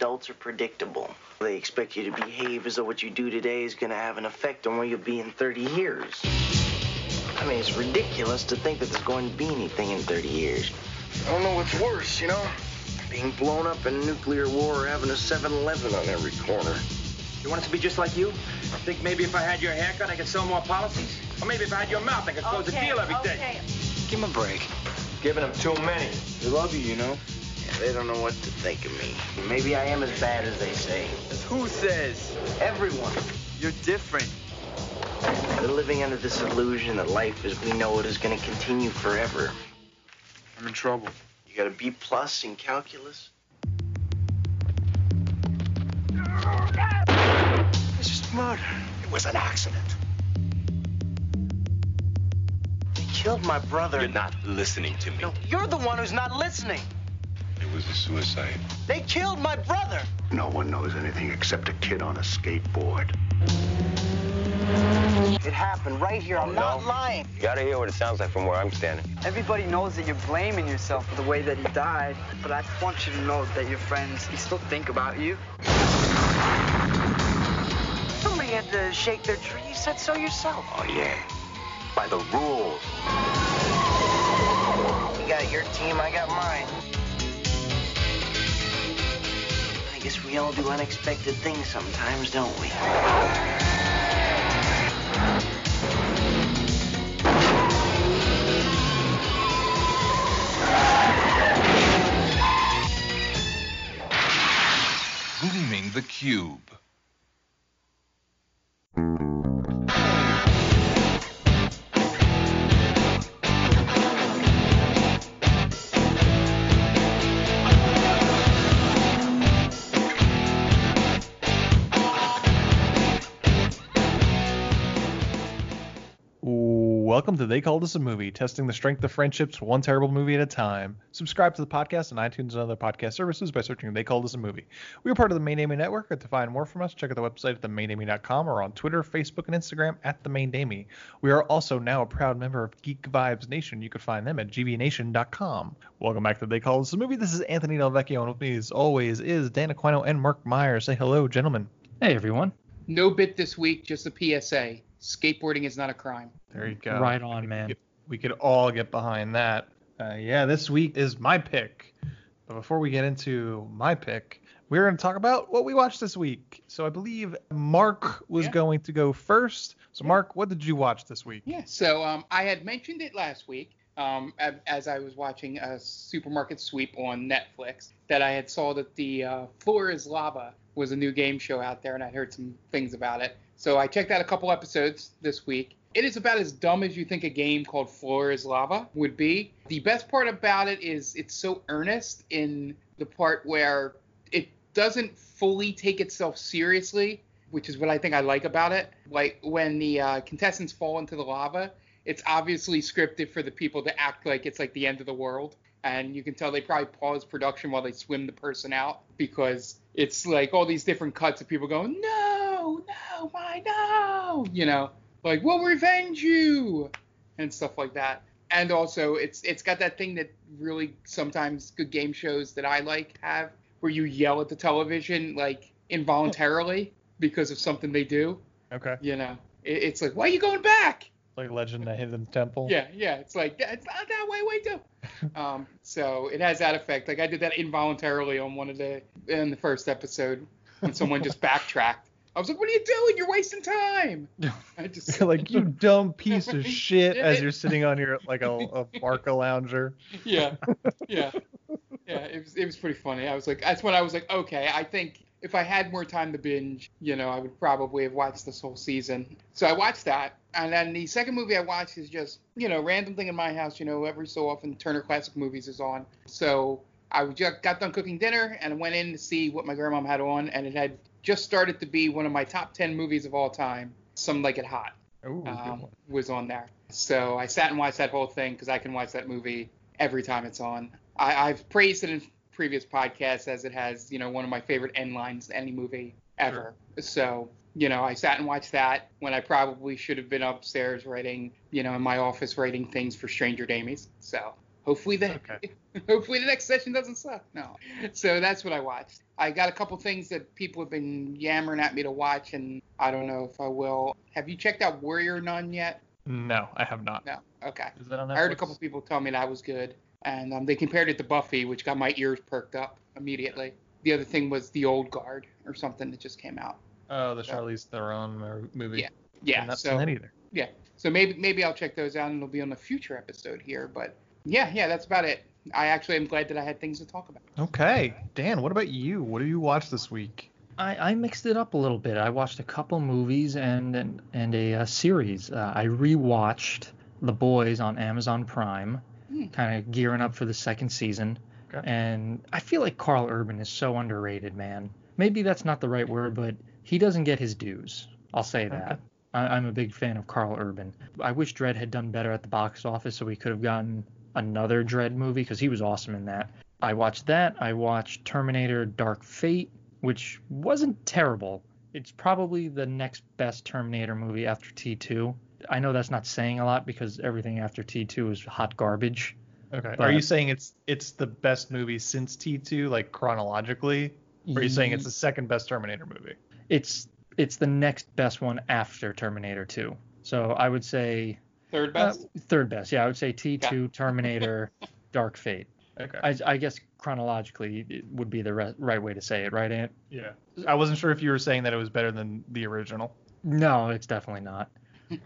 adults are predictable. They expect you to behave as though what you do today is going to have an effect on where you'll be in 30 years. I mean, it's ridiculous to think that there's going to be anything in 30 years. I don't know what's worse, you know? Being blown up in nuclear war or having a 7 Eleven on every corner. You want it to be just like you? I Think maybe if I had your haircut, I could sell more policies? Or maybe if I had your mouth, I could close a deal every day? okay. Give him a break. Giving him too many. They love you, you know? They don't know what to think of me. Maybe I am as bad as they say. Who says? Everyone. You're different. They're living under this illusion that life as we know it is going to continue forever. I'm in trouble. You got a B plus in calculus? It's just murder. It was an accident. They killed my brother. You're not listening to me. No, you're the one who's not listening. It was a suicide. They killed my brother. No one knows anything except a kid on a skateboard. It happened right here. I'm not lying. You gotta hear what it sounds like from where I'm standing. Everybody knows that you're blaming yourself for the way that he died, but I want you to know that your friends, they still think about you. Somebody had to shake their tree. You said so yourself. Oh, yeah. By the rules. You got your team, I got mine. I guess we all do unexpected things sometimes, don't we? Gleaming the Cube. Welcome to They Called This a Movie, testing the strength of friendships one terrible movie at a time. Subscribe to the podcast on iTunes and other podcast services by searching They Called This a Movie. We are part of the Main Damie Network. To find more from us, check out the website at themaindamie.com or on Twitter, Facebook, and Instagram at The Main Damie. We are also now a proud member of Geek Vibes Nation. You can find them at gvnation.com. Welcome back to They Called This a Movie. This is Anthony Del Vecchio, and with me, as always, is Dan Aquino and Mark Meyer. Say hello, gentlemen. Hey everyone. No bit this week, just a PSA. Skateboarding is not a crime. There you go. Right on, man. we could all get behind that. Uh, yeah, this week is my pick. But before we get into my pick, we're going to talk about what we watched this week. So I believe Mark was Yeah. going to go first. So Mark, what did you watch this week? Yeah. So um, I had mentioned it last week um, as I was watching a supermarket sweep on Netflix that I had saw that the uh, Floor is Lava was a new game show out there, and I'd heard some things about it. So I checked out a couple episodes this week. It is about as dumb as you think a game called Floor is Lava would be. The best part about it is it's so earnest in the part where it doesn't fully take itself seriously, which is what I think I like about it. Like when the uh, contestants fall into the lava, it's obviously scripted for the people to act like it's like the end of the world. And you can tell they probably pause production while they swim the person out because it's like all these different cuts of people going, no, no, why no? You know, like we'll revenge you and stuff like that. And also, it's it's got that thing that really sometimes good game shows that I like have, where you yell at the television like involuntarily because of something they do. Okay. You know, it, it's like, why are you going back? Like Legend of the Hidden Temple. Yeah, yeah. It's like that's not that way, way too. um, so it has that effect. Like I did that involuntarily on one of the in the first episode when someone just backtracked. I was like, "What are you doing? You're wasting time." I just like you dumb piece of shit as you're sitting on your like a, a Barca lounger. yeah, yeah, yeah. It was it was pretty funny. I was like, that's when I was like, okay, I think if I had more time to binge, you know, I would probably have watched this whole season. So I watched that, and then the second movie I watched is just, you know, random thing in my house. You know, every so often Turner Classic Movies is on. So I just got done cooking dinner and went in to see what my grandmom had on, and it had just started to be one of my top ten movies of all time. Some Like It Hot Ooh, um, was on there. So I sat and watched that whole thing because I can watch that movie every time it's on. I, I've praised it in previous podcasts as it has, you know, one of my favorite end lines to any movie ever. So, you know, I sat and watched that when I probably should have been upstairs writing, you know, in my office writing things for Stranger Damies. So Hopefully the Okay. hopefully the next session doesn't suck. No. So that's what I watched. I got a couple things that people have been yammering at me to watch, and I don't know if I will. Have you checked out Warrior Nun yet? No, I have not. No. Okay. Is that on Netflix? I heard a couple people tell me that was good, and um, they compared it to Buffy, which got my ears perked up immediately. The other thing was The Old Guard or something that just came out. Oh, the Charlize Theron mo- movie. Yeah. Yeah. I've not so seen that either. yeah. So maybe maybe I'll check those out and it'll be on a future episode here. But yeah, yeah, that's about it. I actually am glad that I had things to talk about. Okay, Dan, what about you? What have you watch this week? I, I mixed it up a little bit. I watched a couple movies and and, and a, uh series. Uh, I rewatched The Boys on Amazon Prime, Hmm. kind of gearing up for the second season. Okay. And I feel like Karl Urban is so underrated, man. Maybe that's not the right word, but he doesn't get his dues. I'll say that. Okay. I, I'm a big fan of Karl Urban. I wish Dredd had done better at the box office so we could have gotten another Dredd movie because he was awesome in that. I watched that. I watched Terminator Dark Fate, which wasn't terrible. It's probably the next best Terminator movie after T2. I know that's not saying a lot because everything after T2 is hot garbage. Okay. But- Are you saying it's it's the best movie since T2, like chronologically? Or are you saying it's the second best Terminator movie? it's it's the next best one after Terminator 2. So I would say Third uh, best. third best. Yeah, I would say T2, Terminator, Dark Fate. Okay. I, I guess chronologically it would be the re- right way to say it, right, Ant? yeah. I wasn't sure if you were saying that it was better than the original. No, it's definitely not. Okay.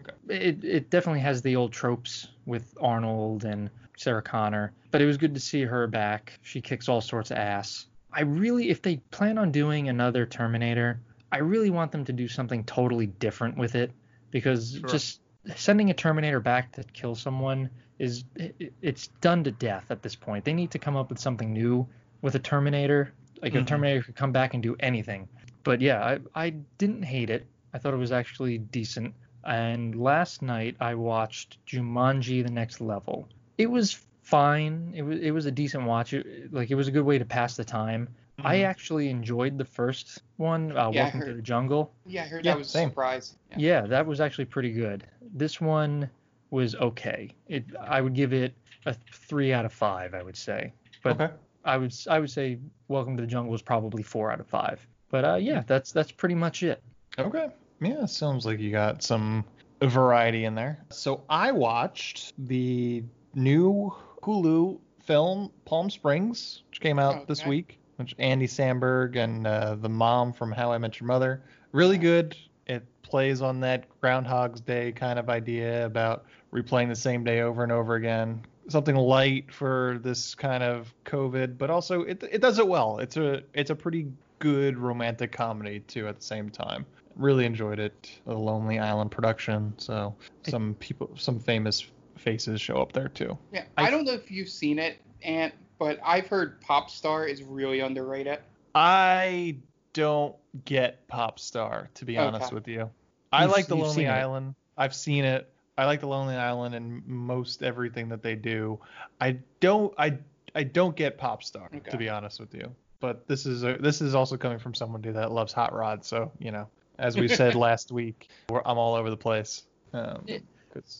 It it definitely has the old tropes with Arnold and Sarah Connor, but it was good to see her back. She kicks all sorts of ass. I really, if they plan on doing another Terminator, I really want them to do something totally different with it because Sure. just sending a Terminator back to kill someone is it, it's done to death at this point. They need to come up with something new with a Terminator. Like a Mhm. Terminator could come back and do anything. But yeah, I, I didn't hate it. I thought it was actually decent. And last night I watched Jumanji: The Next Level. It was fine. It was it was a decent watch. It, like it was a good way to pass the time. I Mhm. actually enjoyed the first one, uh, Yeah, I Welcome to the Jungle. Yeah, I heard Yeah, that was same. a surprise. Yeah. Yeah, that was actually pretty good. This one was okay. It I would give it a three out of five. I would say, but okay. I would I would say Welcome to the Jungle was probably four out of five. But uh, yeah, that's that's pretty much it. Okay. Yeah, sounds like you got some variety in there. So I watched the new Hulu film Palm Springs, which came out this Okay. week, which Andy Samberg and uh, the mom from How I Met Your Mother. Really good. It plays on that Groundhog's Day kind of idea about replaying the same day over and over again. Something light for this kind of COVID, but also it, it does it well. It's a it's a pretty good romantic comedy too at the same time. Really enjoyed it. A Lonely Island production, so some people, some famous faces show up there too. Yeah, I- I, don't know if you've seen it, Ant, but I've heard Pop Star is really underrated. I don't get Pop Star to be honest with you. I You've- like the Lonely seen it. Island. I've seen it. I like the Lonely Island and most everything that they do. I don't. I I don't get Pop Star Okay. to be honest with you. But this is a, this is also coming from somebody that loves Hot Rod, so you know, as we said last week, we're, I'm all over the place. Um, It-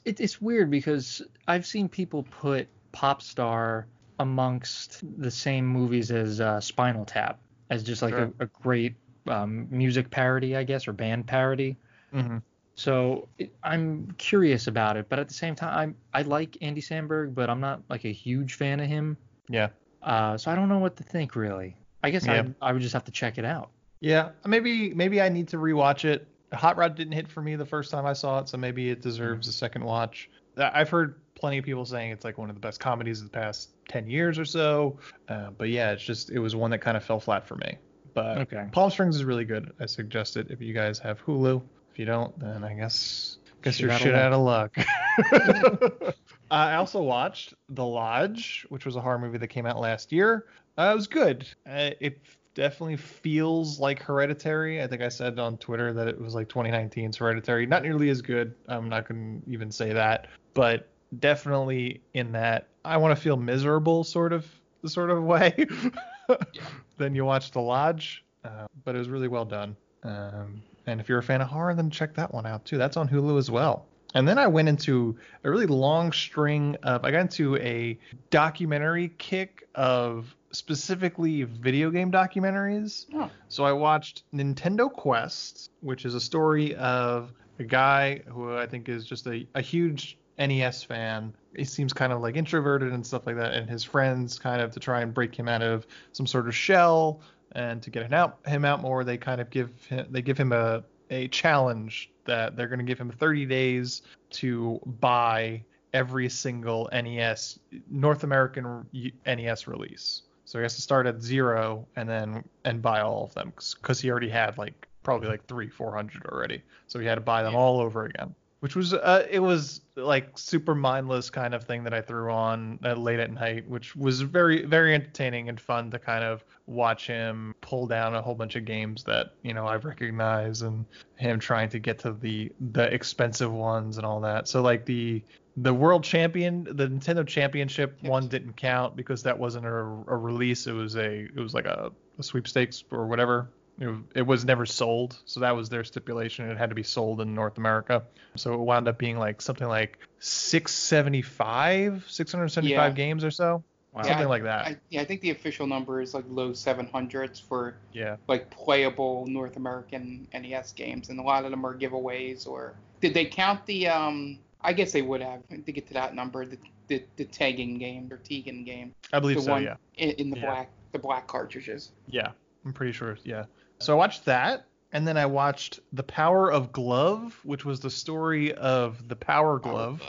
it's weird because I've seen people put Pop Star amongst the same movies as uh, Spinal Tap as just like Sure. a, a great um, music parody, I guess, or band parody. mhm. So it, I'm curious about it, but at the same time, I I like Andy Samberg, but I'm not like a huge fan of him. Yeah. Uh, so I don't know what to think really. I guess Yeah. I I would just have to check it out. Yeah, maybe maybe I need to rewatch it. Hot Rod didn't hit for me the first time I saw it, so maybe it deserves a second watch. I've heard plenty of people saying it's like one of the best comedies of the past 10 years or so. Uh, but yeah, it's just it was one that kind of fell flat for me. But Okay. Palm Springs is really good. I suggest it if you guys have Hulu. If you don't, then I guess guess you're shit out of luck. I also watched The Lodge, which was a horror movie that came out last year. Uh, it was good. Uh, it definitely feels like Hereditary. I think I said on Twitter that it was like 2019's Hereditary. Not nearly as good. I'm not going to even say that, but definitely in that I want to feel miserable sort of sort of way. then you watch The Lodge, uh, but it was really well done. Um, and if you're a fan of horror, then check that one out too. That's on Hulu as well. And then I went into a really long string of, I got into a documentary kick of specifically video game documentaries. Oh. So I watched Nintendo Quest, which is a story of a guy who I think is just a, a huge NES fan. He seems kind of like introverted and stuff like that, and his friends kind of to try and break him out of some sort of shell and to get him out him out more, they kind of give him they give him a a challenge that they're going to give him 30 days to buy every single NES North American NES release. So he has to start at zero and then and buy all of them because he already had like probably like three, four hundred already. So he had to buy them all over again. Which was uh, it was like super mindless kind of thing that I threw on uh, late at night, which was very very entertaining and fun to kind of watch him pull down a whole bunch of games that you know I recognize and him trying to get to the the expensive ones and all that. So like the the world champion the nintendo championship Yes. one didn't count because that wasn't a, a release it was a it was like a, a sweepstakes or whatever it, was- never sold so that was their stipulation it had to be sold in north america so it wound up being like something like 675 675 Yeah. games or so Wow. something I- like that I, yeah, I think the official number is like low 700s for yeah like playable North American NES games, and a lot of them are giveaways. Or did they count the? um I guess they would have to get to that number. The the, the Tengen game or Tengen game, i believe the so one yeah in, in the Yeah. black the black cartridges. Yeah, I'm pretty sure. Yeah. So I watched that, and then I watched The Power of Glove, which was the story of the Power Glove.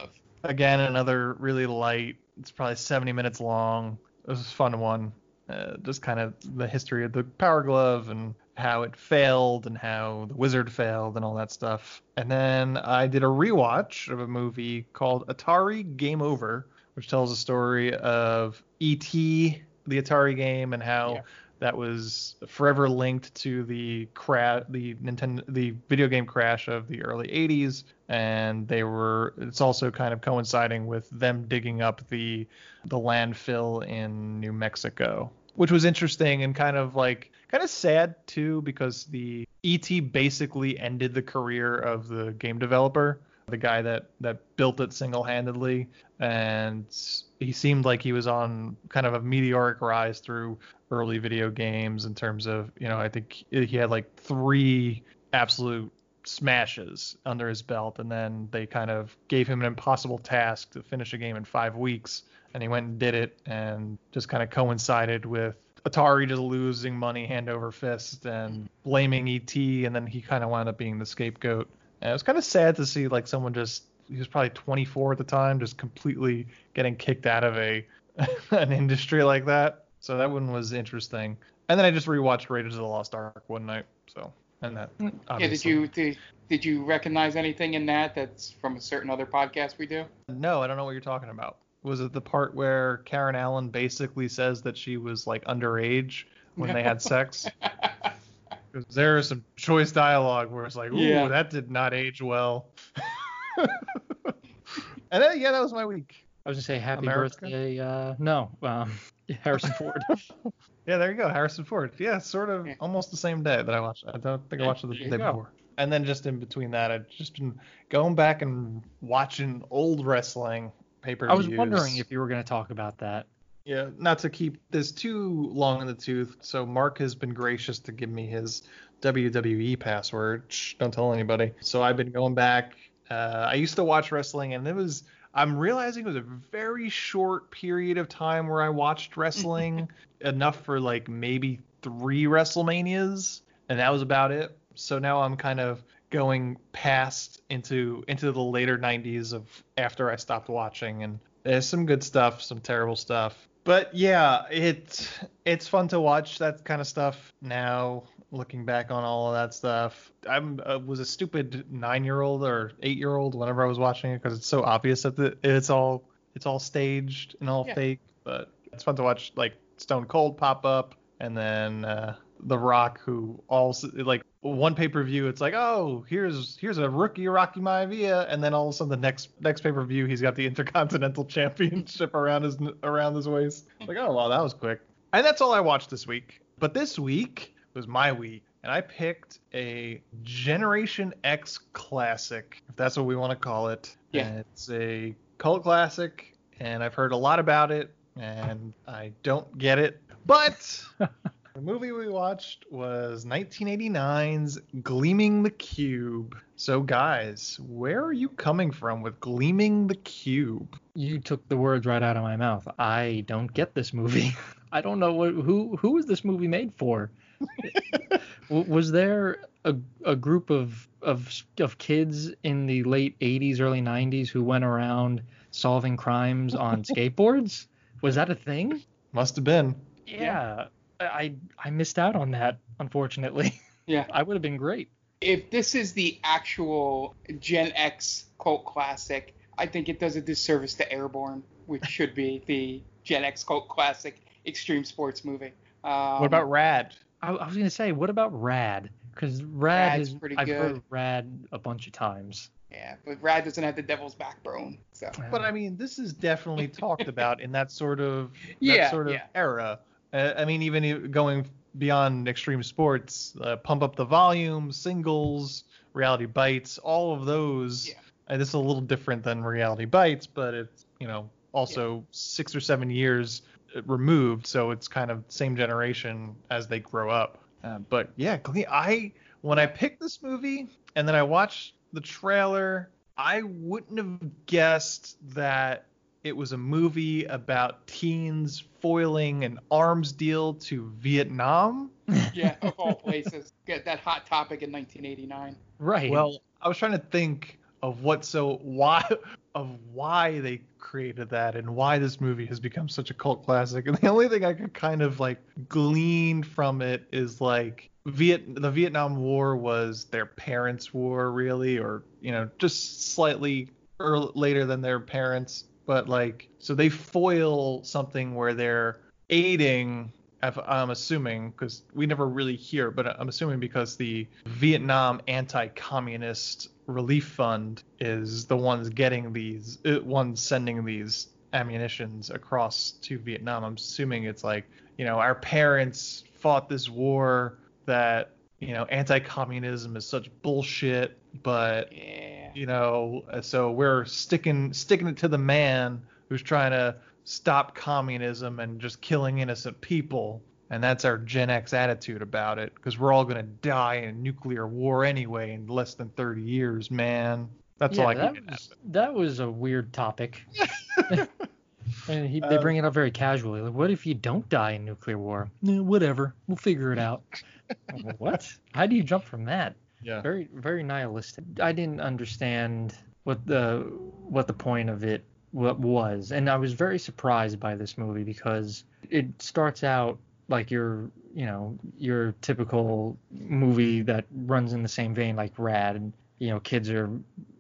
Again, another really light. It's probably 70 minutes long. It was a fun one. Uh, just kind of the history of the Power Glove and how it failed and how the Wizard failed and all that stuff. And then I did a rewatch of a movie called Atari Game Over, which tells the story of E.T., the Atari game, and how Yeah. That was forever linked to the cra- the Nintendo the video game crash of the early 80s and they were it's also kind of coinciding with them digging up the the landfill in New Mexico which was interesting and kind of like kind of sad too because the ET basically ended the career of the game developer the guy that that built it single-handedly and he seemed like he was on kind of a meteoric rise through early video games in terms of you know I think he had like three absolute smashes under his belt and then they kind of gave him an impossible task to finish a game in 5 weeks and he went and did it and just kind of coincided with Atari just losing money hand over fist and blaming ET and then he kind of wound up being the scapegoat and it was kind of sad to see like someone just he was probably 24 at the time just completely getting kicked out of a an industry like that so that one was interesting and then I just rewatched Raiders of the Lost Ark one night so and that Yeah, did you did, did you recognize anything in that that's from a certain other podcast we do? No, I don't know what you're talking about. Was it the part where Karen Allen basically says that she was like underage when they had sex? Because there is some choice dialogue where it's like, ooh, Yeah. that did not age well. and then, yeah, that was my week. I was gonna say happy America? birthday. Uh, no, um, Harrison Ford. Yeah, there you go, Harrison Ford. Yeah, sort of Yeah. almost the same day that I watched. I don't think I watched it the day go. before. And then just in between that, I've just been going back and watching old wrestling pay per I was wondering if you were gonna talk about that. Yeah, not to keep this too long in the tooth. So Mark has been gracious to give me his WWE password. Shh, don't tell anybody. So I've been going back. Uh, I used to watch wrestling, and it was. I'm realizing it was a very short period of time where I watched wrestling, enough for like maybe three WrestleManias, and that was about it. So now I'm kind of going past into into the later 90s of after I stopped watching, and there's some good stuff, some terrible stuff. But yeah, it's it's fun to watch that kind of stuff now. Looking back on all of that stuff, I uh, was a stupid nine-year-old or eight-year-old whenever I was watching it because it's so obvious that the, it's all it's all staged and all Yeah. fake. But it's fun to watch like Stone Cold pop up, and then uh, The Rock, who also like one pay-per-view, it's like, oh, here's here's a rookie Rocky Maivia, and then all of a sudden the next next pay-per-view, he's got the Intercontinental Championship around his around his waist. Like, oh wow, that was quick. And that's all I watched this week. But this week was my week, and I picked a Generation X classic, if that's what we want to call it. Yeah. And it's a cult classic, and I've heard a lot about it, and I don't get it. But the movie we watched was 1989's Gleaming the Cube. So, guys, where are you coming from with Gleaming the Cube? You took the words right out of my mouth. I don't get this movie. I don't know what who who was this movie made for. Was there a, a group of, of of kids in the late 80s, early 90s who went around solving crimes on skateboards? Was that a thing? Must have been. Yeah, I I missed out on that unfortunately. Yeah. I would have been great. If this is the actual Gen X cult classic, I think it does a disservice to Airborne, which should be the Gen X cult classic extreme sports movie. Um, What about Rad? I, I was gonna say, what about Rad? Because Rad Rad's is pretty I've good. heard Rad a bunch of times. Yeah, but Rad doesn't have the devil's backbone. So But I mean, this is definitely talked about in that sort of that Yeah, sort of yeah. era. Uh, I mean, even going beyond extreme sports, uh, pump up the volume, singles, reality bites, all of those. Yeah. And this is a little different than reality bites, but it's you know also six or seven years uh, removed, so it's kind of same generation as they grow up. Uh, but yeah, I when I picked this movie and then I watched the trailer, I wouldn't have guessed that it was a movie about teens foiling an arms deal to Vietnam. yeah, of all places, get that hot topic in 1989. Right. Well, I was trying to think of what so why of why they created that and why this movie has become such a cult classic. And the only thing I could kind of like glean from it is like Viet the Vietnam War was their parents' war really or you know just slightly early, later than their parents but like so they foil something where they're aiding I'm assuming because we never really hear, but I'm assuming because the Vietnam Anti-Communist Relief Fund is the ones getting these, uh, ones sending these ammunitions across to Vietnam. I'm assuming it's like, you know, our parents fought this war that, you know, anti-communism is such bullshit, but. You know uh, so we're sticking sticking it to the man who's trying to stop communism and just killing innocent people and that's our gen x attitude about it because we're all going to die in nuclear war anyway in less than 30 years man that's yeah, all i that can was, that was a weird topic. and he, they Um, bring it up very casually. Like, what if you don't die in nuclear war? Eh, whatever, we'll figure it out. what? How do you jump from that? Yeah Very, very nihilistic. I didn't understand what the what the point of it what was, and I was very surprised by this movie because it starts out like your you know your typical movie that runs in the same vein like Rad, and you know kids are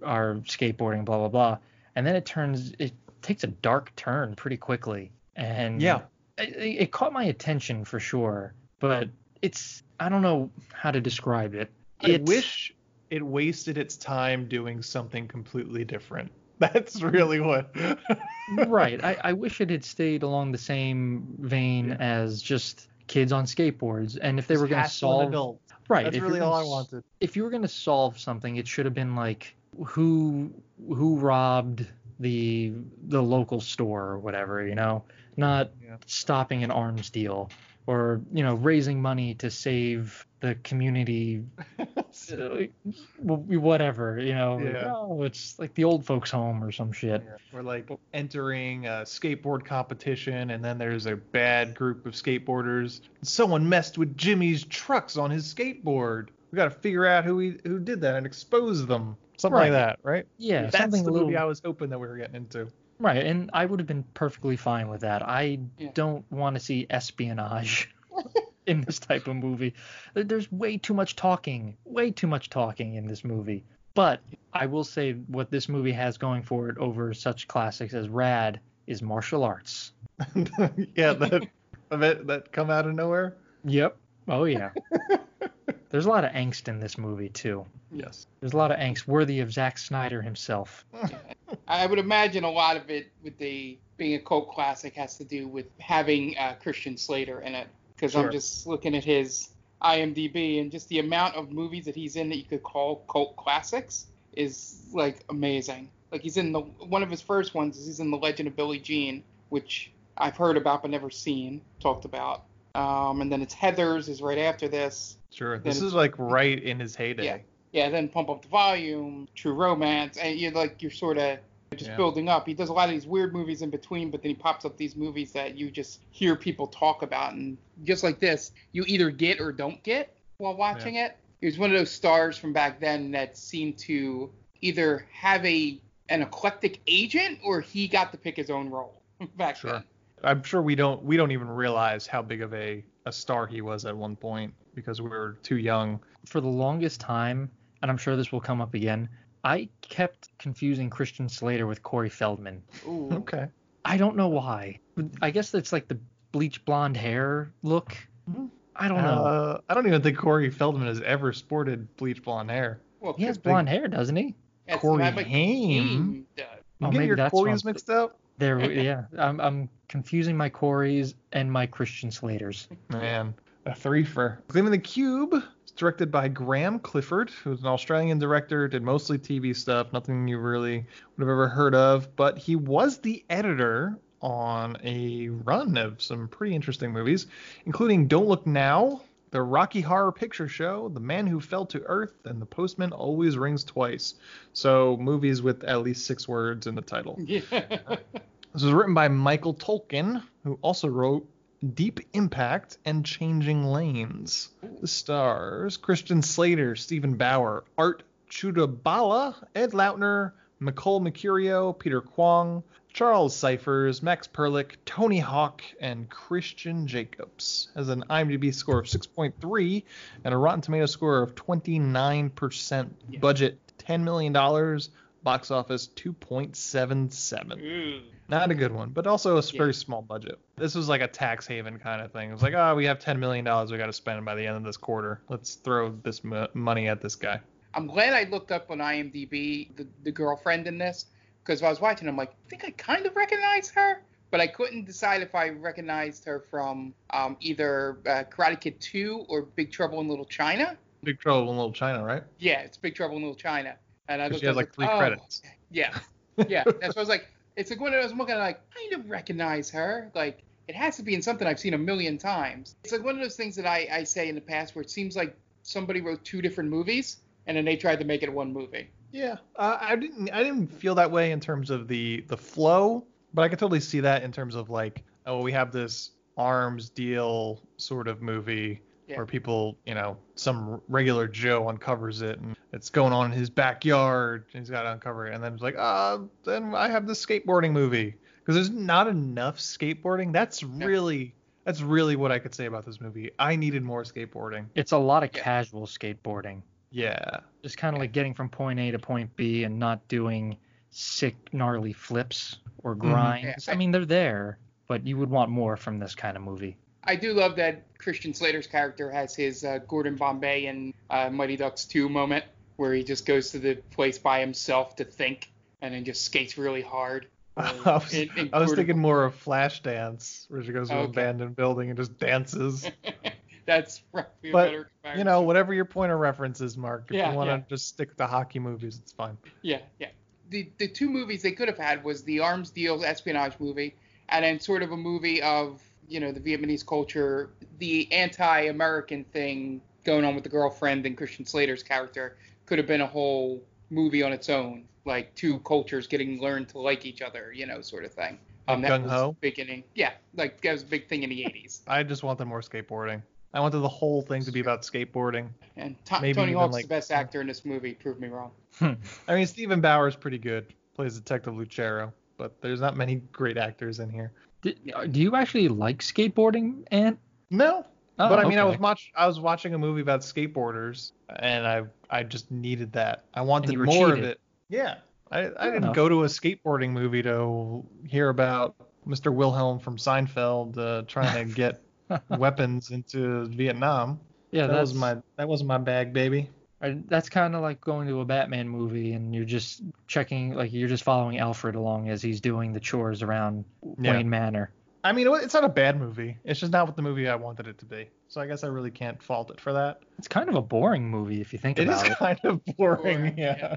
are skateboarding, blah blah blah, and then it turns it takes a dark turn pretty quickly, and Yeah. it, it caught my attention for sure, but it's I don't know how to describe it. I wish it wasted its time doing something completely different that's really what right. I, I wish it had stayed along the same vein as just kids on skateboards. And if they were going to solve, adult. right, that's really gonna all i s- wanted If you were going to solve something, it should have been like who who robbed the the local store or whatever, you know, not Yeah. stopping an arms deal or you know raising money to save the community uh, whatever you know like, Yeah. oh it's like the old folks home or some shit We're like entering a skateboard competition, and then there's a bad group of skateboarders. Someone messed with Jimmy's trucks on his skateboard. We got to figure out who he, who did that and expose them. Something Right. like that, right? yeah That's something the a little movie I was hoping that we were getting into. Right, and I would have been perfectly fine with that. I Yeah. don't want to see espionage in this type of movie. There's way too much talking, way too much talking in this movie. But I will say what this movie has going for it over such classics as Rad is martial arts. yeah, that that that come out of nowhere. Yep. Oh yeah. There's a lot of angst in this movie too. Yes. There's a lot of angst worthy of Zack Snyder himself. I would imagine a lot of it with the being a cult classic has to do with having uh, Christian Slater in it because Sure. I'm just looking at his IMDb, and just the amount of movies that he's in that you could call cult classics is like amazing. Like he's in the one of his first ones is he's in the Legend of Billie Jean, which I've heard about but never seen, talked about. Um, and then it's Heather's is right after this. Sure. Then This is like right in his heyday. Yeah. Yeah, then Pump Up the Volume, True Romance, and you're like you're sort of just Yeah. building up. He does a lot of these weird movies in between, but then he pops up these movies that you just hear people talk about, and just like this, you either get or don't get while watching it. He was one of those stars from back then that seemed to either have a an eclectic agent or he got to pick his own role back Sure. then. I'm sure we don't we don't even realize how big of a, a star he was at one point because we were too young. For the longest time, and I'm sure this will come up again, I kept confusing Christian Slater with Corey Feldman. Ooh. Okay. I don't know why. I guess it's like the bleach blonde hair look. I don't know. Uh, I don't even think Corey Feldman has ever sported bleach blonde hair. Well, he has blonde hair, doesn't he? that's Corey not like Haim. Haim does. You Oh, get maybe your that's Corey's wrong. mixed up? There, yeah. I'm, I'm confusing my Corys and my Christian Slaters. Man, a three for Gleaming the Cube. It's directed by Graeme Clifford, who's an Australian director, did mostly TV stuff, nothing you really would have ever heard of, but he was the editor on a run of some pretty interesting movies, including Don't Look Now, The Rocky Horror Picture Show, The Man Who Fell to Earth, and The Postman Always Rings Twice. So movies with at least six words in the title. Yeah. This was written by Michael Tolkin, who also wrote Deep Impact and Changing Lanes. The stars Christian Slater, Steven Bauer, Art Chudabala, Ed Lauter, Micole Mercurio, Peter Kwong, Charles Cyphers, Max Perlich, Tony Hawk, and Christian Jacobs. Has an IMDb score of 6.3 and a Rotten Tomato score of 29%. Budget $10 million. Box office 2.77. Ooh. Not a good one, but also a s- Yeah. very small budget. This was like a tax haven kind of thing. It was like, oh, we have $10 million we got to spend by the end of this quarter. Let's throw this mo- money at this guy. I'm glad I looked up on IMDb the, the girlfriend in this because I was watching. I'm like, I think I kind of recognize her, but I couldn't decide if I recognized her from um, either uh, Karate Kid 2 or Big Trouble in Little China. Big Trouble in Little China, right? Yeah, it's Big Trouble in Little China. And I 'Cause looked she has up, like three oh, credits. Yeah, yeah. That's what I was like. It's like one of those I'm looking at like kind of recognize her. Like it has to be in something I've seen a million times. It's like one of those things that I, I say in the past where it seems like somebody wrote two different movies and then they tried to make it one movie. Yeah, uh, I didn't. I didn't feel that way in terms of the the flow, but I could totally see that in terms of like, oh, we have this arms deal sort of movie Yeah. where people, you know, some regular Joe uncovers it and it's going on in his backyard. And he's got to uncover it, and then it's like, ah, then I have the skateboarding movie because there's not enough skateboarding. That's really. That's really what I could say about this movie. I needed more skateboarding. It's a lot of Yeah. casual skateboarding. Yeah. Just kind of like getting from point A to point B and not doing sick, gnarly flips or grinds. Yeah. I mean, they're there, but you would want more from this kind of movie. I do love that Christian Slater's character has his uh, Gordon Bombay and uh, Mighty Ducks 2 moment where he just goes to the place by himself to think and then just skates really hard. I was, I was thinking more of Flashdance, where she goes to an abandoned building and just dances. That's probably a but you know, whatever your point of reference is, Mark. If Yeah, you want to yeah. just stick to hockey movies, it's fine. Yeah, yeah. The the two movies they could have had was the arms deal espionage movie, and then sort of a movie of you know the Vietnamese culture, the anti-American thing going on with the girlfriend and Christian Slater's character could have been a whole movie on its own, like two cultures getting learned to like each other, you know, sort of thing. Um, that Gung was Ho? beginning. Yeah, like that was a big thing in the 80s. I just wanted more skateboarding. I wanted the whole thing to be about skateboarding. And To- Maybe Tony Hawk's like- the best actor in this movie. Prove me wrong. I mean, Steven Bauer's pretty good, plays Detective Lucero, but there's not many great actors in here. Do, do you actually like skateboarding, Ant? No, Oh, but I mean, I was watch I was watching a movie about skateboarders, and I I just needed that. I wanted more of it. Yeah, I, I didn't enough. go to a skateboarding movie to hear about Mr. Wilhelm from Seinfeld uh, trying to get weapons into Vietnam. Yeah, that was my that was my bag, baby. I- That's kind of like going to a Batman movie and you're just checking, like you're just following Alfred along as he's doing the chores around Yeah. Wayne Manor. I mean, it's not a bad movie. It's just not what the movie I wanted it to be. So I guess I really can't fault it for that. It's kind of a boring movie if you think It is about it. It is kind of boring. Boring, yeah.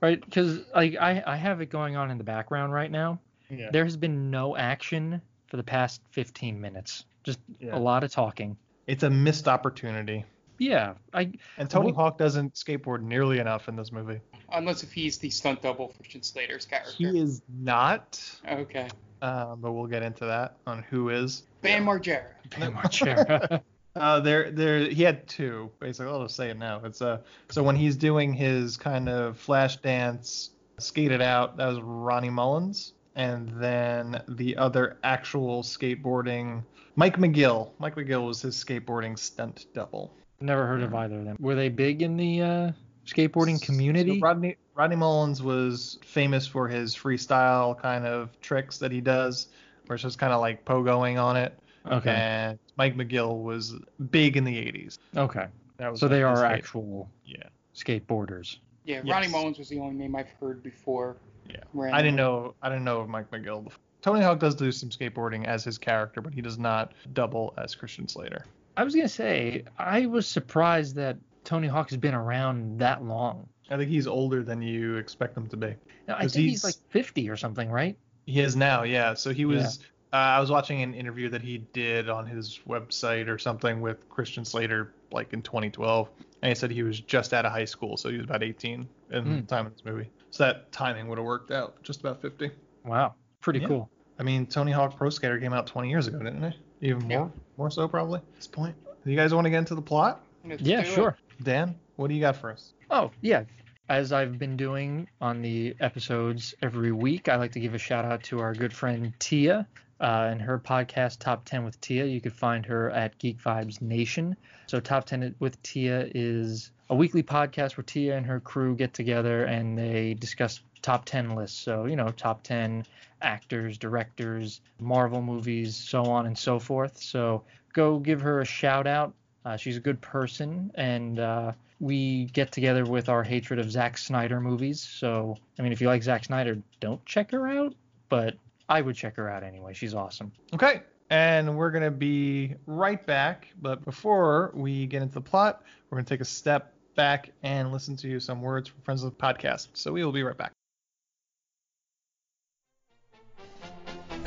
right? Because like I, I have it going on in the background right now. Yeah. There has been no action for the past 15 minutes. Just Yeah. a lot of talking. It's a missed opportunity. Yeah, I And Tony Well- Hawk doesn't skateboard nearly enough in this movie. Unless if he's the stunt double for Christian Slater's character. He is not, Okay. um, but we'll get into that on who is. Bam Margera. Bam Margera. Uh, there, there, he had two. Basically, I'll just say it now. It's uh, so when he's doing his kind of flash dance, skated out. That was Ronnie Mullen, and then the other actual skateboarding, Mike McGill. Mike McGill was his skateboarding stunt double. Never heard of either of them. Were they big in the uh, skateboarding community? So Rodney Rodney Mullen was famous for his freestyle kind of tricks that he does, where it's just kind of like pogoing on it. okay. And Mike McGill was big in the 80s. Okay. That was So they are skate- actual Yeah. skateboarders. Yeah, Yes. Ronnie Mullen was the only name I've heard before. Yeah. Randomly. I didn't know I didn't know of Mike McGill. before. Tony Hawk does do some skateboarding as his character, but he does not double as Christian Slater. I was gonna say I was surprised that Tony Hawk has been around that long. I think he's older than you expect him to be. Now, I think he's, he's- like 50 or something, right? He is now, yeah. So he was. Uh, I was watching an interview that he did on his website or something with Christian Slater, like in 2012, and he said he was just out of high school, so he was about 18 in Hmm. the time of this movie. So that timing would have worked out, just about 50. Wow, pretty Yeah. cool. I mean, Tony Hawk Pro Skater came out 20 years ago, didn't it? Even Yeah. more, more so probably at this point. Do you guys want to get into the plot? Let's Yeah, do it. sure. Dan, what do you got for us? Oh, yeah. As I've been doing on the episodes every week, I like to give a shout out to our good friend Tia uh, and her podcast, Top 10 with Tia. You could find her at Geek Vibes Nation. So, Top 10 with Tia is a weekly podcast where Tia and her crew get together and they discuss top 10 lists. So, you know, top 10 actors, directors, Marvel movies, so on and so forth. So, go give her a shout out. Uh, she's a good person, and uh, we get together with our hatred of Zack Snyder movies. So, I mean, if you like Zack Snyder, don't check her out, but I would check her out anyway. She's awesome. Okay, and we're gonna be right back. But before we get into the plot, we're gonna take a step back and listen to some words from friends of the podcast. So we will be right back.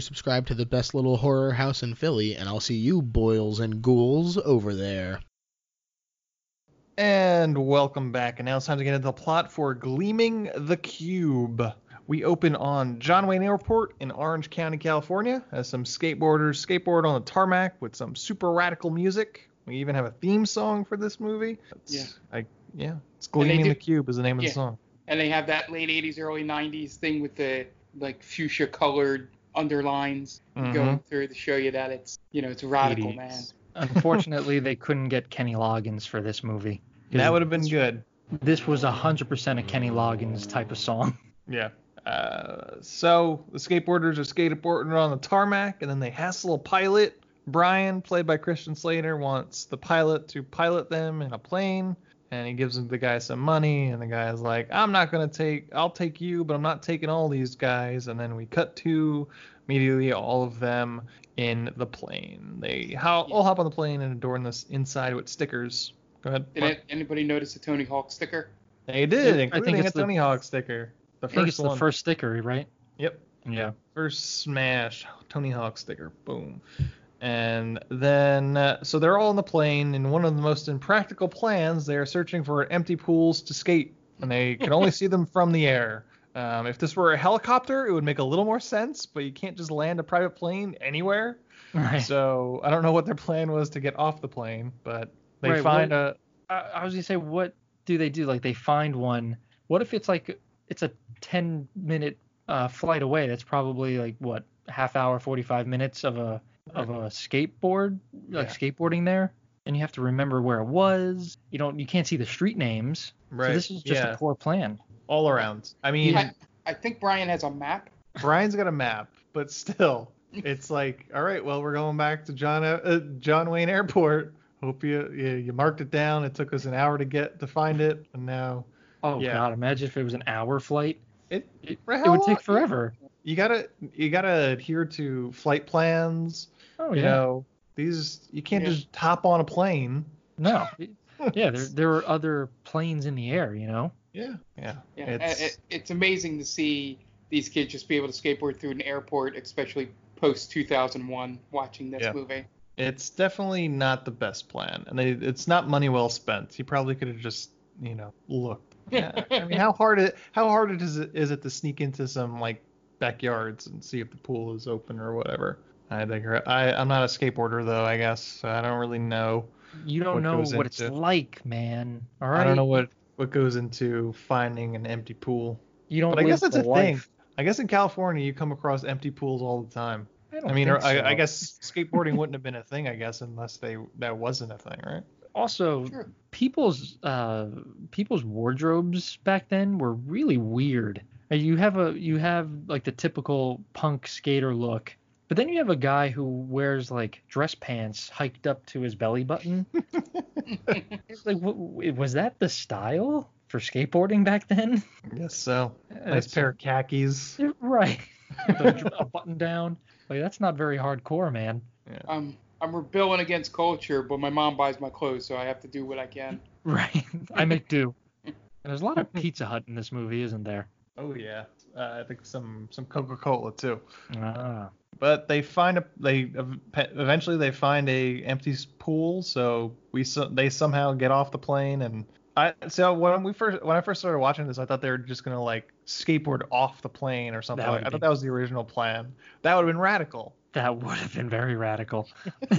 subscribed to the best little horror house in Philly, and I'll see you boils and ghouls over there. And welcome back. And now it's time to get into the plot for Gleaming the Cube. We open on John Wayne Airport in Orange County, California, as some skateboarders skateboard on the tarmac with some super radical music. We even have a theme song for this movie. It's, Yeah. I, yeah. It's Gleaming do- the Cube is the name of the song. And they have that late 80s, early 90s thing with the like fuchsia colored underlines Mhm. going through to show you that it's you know it's radical, 80s. man. Unfortunately, they couldn't get Kenny Loggins for this movie. 'Cause That would have been good. This was 100% a Kenny Loggins type of song. Yeah. Uh, so the skateboarders are skateboarding on the tarmac, and then they hassle a pilot. Brian, played by Christian Slater, wants the pilot to pilot them in a plane, and he gives the guy some money, and the guy's like, "I'm not gonna take, I'll take you, but I'm not taking all these guys." And then we cut to immediately all of them in the plane. They how, all hop on the plane and adorn this inside with stickers. Go ahead. Did Mark. anybody notice the Tony Hawk sticker? They did, I think including it's a the- Tony Hawk sticker. The I think first it's one. the first sticker, right? Yep. Yeah. First smash, Tony Hawk sticker, boom. And then, uh, so they're all on the plane, and one of the most impractical plans, they are searching for empty pools to skate, and they can only see them from the air. Um, if this were a helicopter, it would make a little more sense, but you can't just land a private plane anywhere. Right. So I don't know what their plan was to get off the plane, but they Right, find what- a. I, I was gonna say, what do they do? Like they find one. What if it's like it's a 10 minute uh, flight away? That's probably like what half hour, 45 minutes of a of a skateboard, like Yeah. skateboarding there, and you have to remember where it was. You don't, you can't see the street names. Right. So this is just yeah. a poor plan. all around. I mean, I, I think Brian has a map. Brian's got a map, but still, it's like, all right, well, we're going back to John uh, John Wayne Airport. Hope you, you you marked it down. It took us an hour to get to find it, and now Oh Yeah. God, imagine if it was an hour flight. it It, it would long? take forever. you gotta you gotta adhere to flight plans. Oh you yeah. know, these you can't Yeah. just hop on a plane. No. yeah, there there were other planes in the air. You know. Yeah, yeah. Yeah, It's, it, it's amazing to see these kids just be able to skateboard through an airport, especially post 2001, watching this Yeah. movie. it's definitely not the best plan, and they, it's not money well spent. He probably could have just you know looked. Yeah. I mean, how hard it how hard it is it is it to sneak into some like backyards and see if the pool is open or whatever. I think I I'm not a skateboarder though. I guess so I don't really know. You don't What know goes what it's like, man. All right. I don't know what what goes into finding an empty pool. You don't. But I guess live that's a the thing. I guess in California you come across empty pools all the time. I, don't I mean, think or I, I guess skateboarding wouldn't have been a thing, I guess, unless they that wasn't a thing, right? also Sure. people's uh people's wardrobes back then were really weird. Uh, You have a you have like the typical punk skater look, but then you have a guy who wears like dress pants hiked up to his belly button. It's like, w- was that the style for skateboarding back then? I guess so. Nice That's- pair of khakis. Right. A, a button down. Like that's not very hardcore, man. Um, I'm rebelling against culture, but my mom buys my clothes, so I have to do what I can. Right. I make do. And there's a lot of Pizza Hut in this movie, isn't there? Oh yeah, uh, I think some some Coca Cola too. Ah. But they find a they eventually they find a empty pool, so we they somehow get off the plane and I so when we first when I first started watching this, I thought they were just gonna like skateboard off the plane or something. Like, would I thought that was the original plan. That would have been radical. That would have been very radical.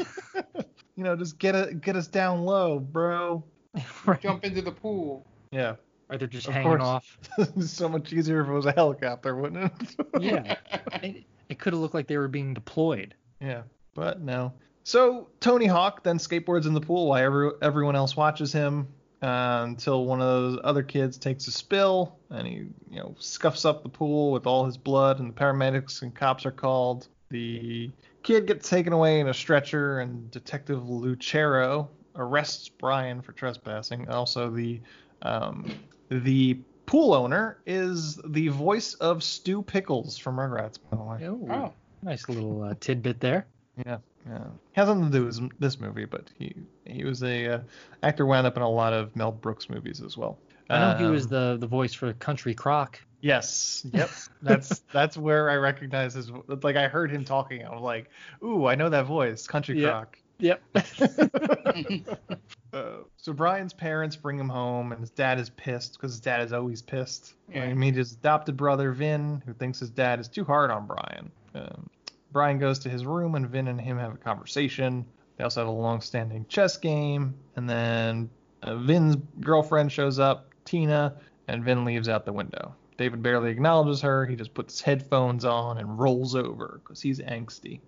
You know, just get a get us down low, bro. right. Jump into the pool. Yeah. Or they're just Of hanging course. off. so much easier if it was a helicopter, wouldn't it? Yeah. It, it could have looked like they were being deployed. Yeah, but no. So Tony Hawk then skateboards in the pool while every, everyone else watches him uh, until one of those other kids takes a spill and he, you know, scuffs up the pool with all his blood, and the paramedics and cops are called. The kid gets taken away in a stretcher, and Detective Lucero arrests Brian for trespassing. Also, the um, the pool owner is the voice of Stu Pickles from Rugrats, by the way. Oh, Oh, nice little uh, tidbit there. Yeah, yeah. He Has nothing to do with this movie, but he he was a uh, actor wound up in a lot of Mel Brooks movies as well. I know he was Um, the the voice for Country Crock. Yes. Yep. That's that's where I recognize his. Like I heard him talking. I was like, ooh, I know that voice, Country Yeah. Crock. Yep. Uh, so Brian's parents bring him home, and his dad is pissed because his dad is always pissed. Yeah. He meets his adopted brother Vin, who thinks his dad is too hard on Brian. Um, Brian goes to his room, and Vin and him have a conversation. They also have a long-standing chess game, and then uh, Vin's girlfriend shows up, Tina, and Vin leaves out the window. David barely acknowledges her. He just puts his headphones on and rolls over because he's angsty.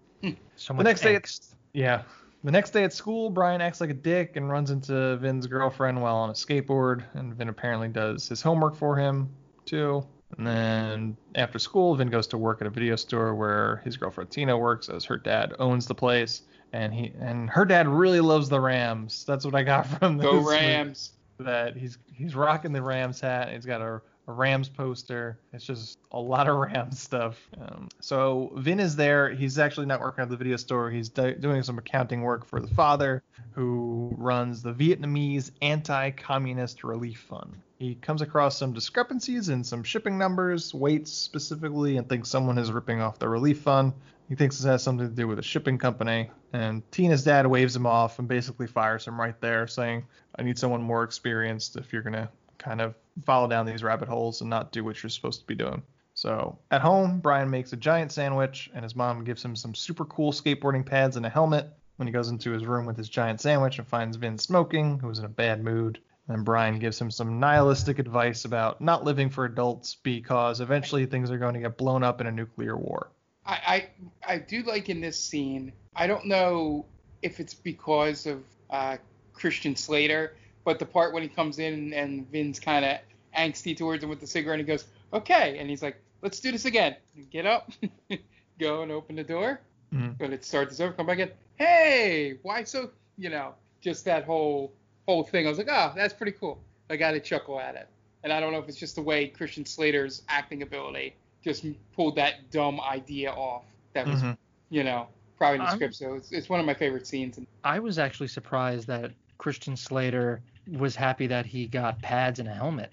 so The much next day angst. Yeah. The next day at school, Brian acts like a dick and runs into Vin's girlfriend while on a skateboard, and Vin apparently does his homework for him, too. And then after school, Vin goes to work at a video store where his girlfriend Tina works, as her dad owns the place, and he and her dad really loves the Rams. That's what I got from this. go Rams. That he's he's rocking the Rams hat. and He's got a, a Rams poster. It's just a lot of Rams stuff. Um, so Vin is there. He's actually not working at the video store. He's do- doing some accounting work for the father, who runs the Vietnamese Anti-Communist Relief Fund. He comes across some discrepancies in some shipping numbers, weights specifically, and thinks someone is ripping off the relief fund. He thinks this has something to do with a shipping company, and Tina's dad waves him off and basically fires him right there, saying, I need someone more experienced if you're going to kind of follow down these rabbit holes and not do what you're supposed to be doing. So at home, Brian makes a giant sandwich, and his mom gives him some super cool skateboarding pads and a helmet when he goes into his room with his giant sandwich and finds Vin smoking, who's in a bad mood. And Brian gives him some nihilistic advice about not living for adults because eventually things are going to get blown up in a nuclear war. I, I I do like in this scene. I don't know if it's because of uh, Christian Slater, but the part when he comes in and Vin's kind of angsty towards him with the cigarette, and he goes, "Okay," and he's like, "Let's do this again." Get up, go and open the door. Mhm. But it starts this over, come back in. Hey, why so? You know, just that whole whole thing. I was like, oh, that's pretty cool. I got to chuckle at it. And I don't know if it's just the way Christian Slater's acting ability just pulled that dumb idea off. That was, Mhm. you know, probably in the I'm- script. So it's, it's one of my favorite scenes. And I was actually surprised that Christian Slater was happy that he got pads and a helmet.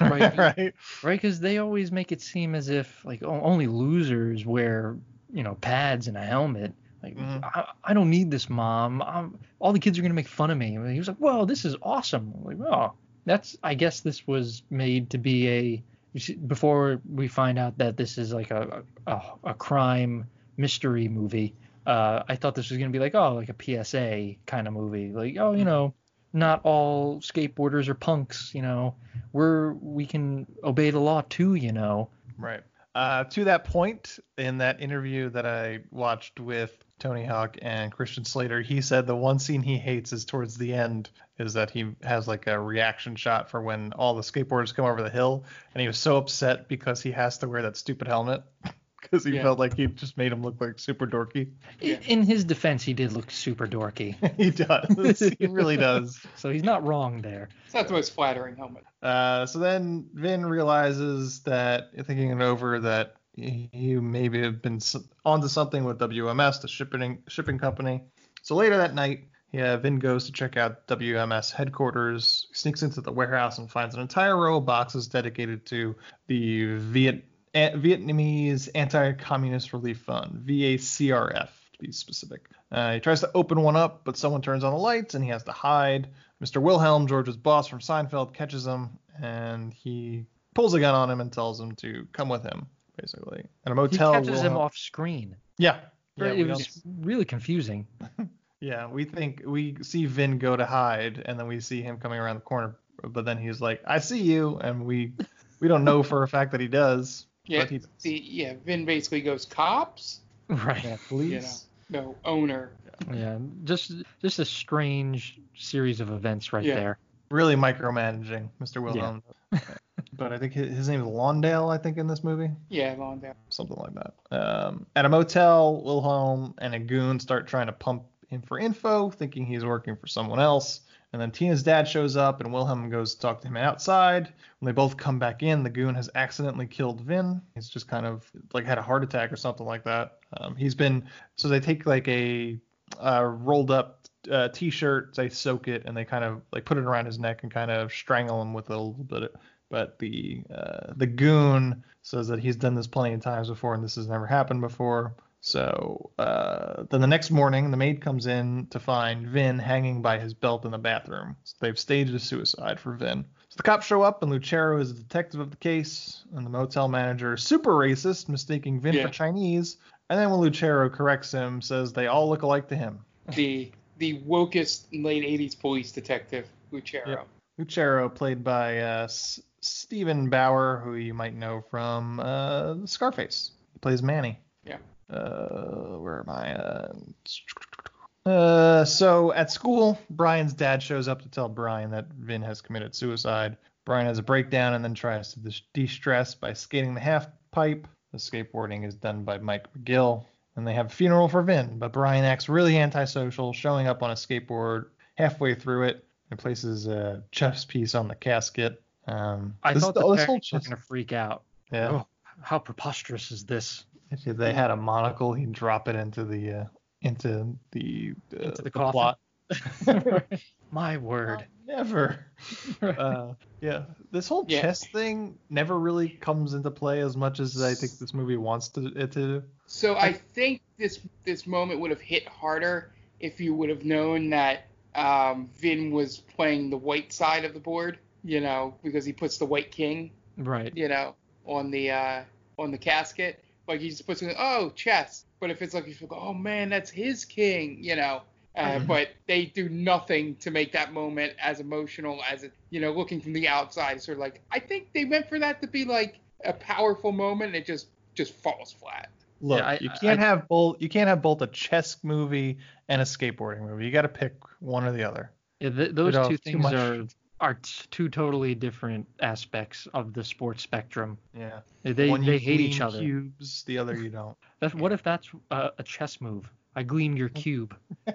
Right. right. Right, because they always make it seem as if like only losers wear, you know, pads and a helmet. Like, I, I don't need this, mom. I'm, all the kids are gonna make fun of me. And he was like, "Well, this is awesome." I'm like, oh, that's. I guess this was made to be a. Before we find out that this is like a a, a crime mystery movie, uh, I thought this was gonna be like, oh, like a PSA kind of movie. Like, oh, you know, not all skateboarders are punks. You know, we're we can obey the law too. You know. Right. Uh, to that point, in that interview that I watched with Tony Hawk and Christian Slater, he said the one scene he hates is towards the end, is that he has like a reaction shot for when all the skateboarders come over the hill, and he was so upset because he has to wear that stupid helmet because he Yeah. felt like he just made him look like super dorky. I- In his defense, he did look super dorky. he does. he really does. So he's not wrong there. it's not the most flattering helmet. Uh, so then Vin realizes that, thinking it over, that he he maybe have been s- onto something with WMS, the shipping shipping company. So later that night, yeah, Vin goes to check out WMS headquarters, sneaks into the warehouse and finds an entire row of boxes dedicated to the Viet a- Vietnamese Anti-Communist Relief Fund, VACRF to be specific. Uh, he tries to open one up, but someone turns on the lights and he has to hide. Mr. Wilhelm, George's boss from Seinfeld, catches him and he pulls a gun on him and tells him to come with him, basically. At a motel, he catches him off screen. Yeah. Yeah, it was really confusing. Yeah, we think we see Vin go to hide, and then we see him coming around the corner, but then he's like, "I see you," and we we don't know for a fact that he does. Yeah, But he, the, yeah. Vin basically goes cops. Right. yeah, You know, police. no owner. Yeah, just just a strange series of events right Yeah. there. Really micromanaging, Mr. Wilhelm. Yeah. but I think his, his name is Lawndale, I think, in this movie. Yeah, long down. something like that. Um, at a motel, Wilhelm and a goon start trying to pump him for info, thinking he's working for someone else. And then Tina's dad shows up, and Wilhelm goes to talk to him outside. When they both come back in, the goon has accidentally killed Vin. He's just kind of like had a heart attack or something like that. Um, he's been so they take like a uh, rolled up uh, t-shirt, they soak it, and they kind of like put it around his neck and kind of strangle him with it a little bit. But the uh, the goon says that he's done this plenty of times before and this has never happened before. So uh, then the next morning, the maid comes in to find Vin hanging by his belt in the bathroom. So they've staged a suicide for Vin. So the cops show up, and Lucero is the detective of the case, and the motel manager is super racist, mistaking Vin Yeah. for Chinese. And then when Lucero corrects him, says they all look alike to him. The the wokest late '80s police detective Lucero. Yep. Lucero, played by uh, S- Steven Bauer, who you might know from uh, Scarface. He plays Manny. Yeah. Uh, where am I? Uh, uh, so at school, Brian's dad shows up to tell Brian that Vin has committed suicide. Brian has a breakdown and then tries to de-stress by skating the half pipe. The skateboarding is done by Mike McGill. And they have a funeral for Vin, but Brian acts really antisocial, showing up on a skateboard halfway through it and places a chess piece on the casket. Um, I thought the this parents whole were chess- gonna freak out. Yeah. Oh, how preposterous is this? If they had a monocle, he'd drop it into the uh, into the uh, Into the the coffin. plot. My word. Never. uh, yeah, this whole Yeah. chess thing never really comes into play as much as I think this movie wants to, it to. So I think this this moment would have hit harder if you would have known that um, Vin was playing the white side of the board, you know, because he puts the white king, Right. you know, on the uh, on the casket. Like he just puts it, oh chess. But if it's like he's like, oh man, that's his king, you know. Uh, but they do nothing to make that moment as emotional as it, you know, looking from the outside. Sort of like, I think they meant for that to be like a powerful moment, and it just just falls flat. Look, Yeah, I- you can't I- have both. You can't have both a chess movie and a skateboarding movie. You got to pick one or the other. Yeah, th- those know, two things are are t- two totally different aspects of the sports spectrum. Yeah. They one you they hate each other. Cubes, the other you don't. That's what if that's uh, a chess move? I gleamed your cube.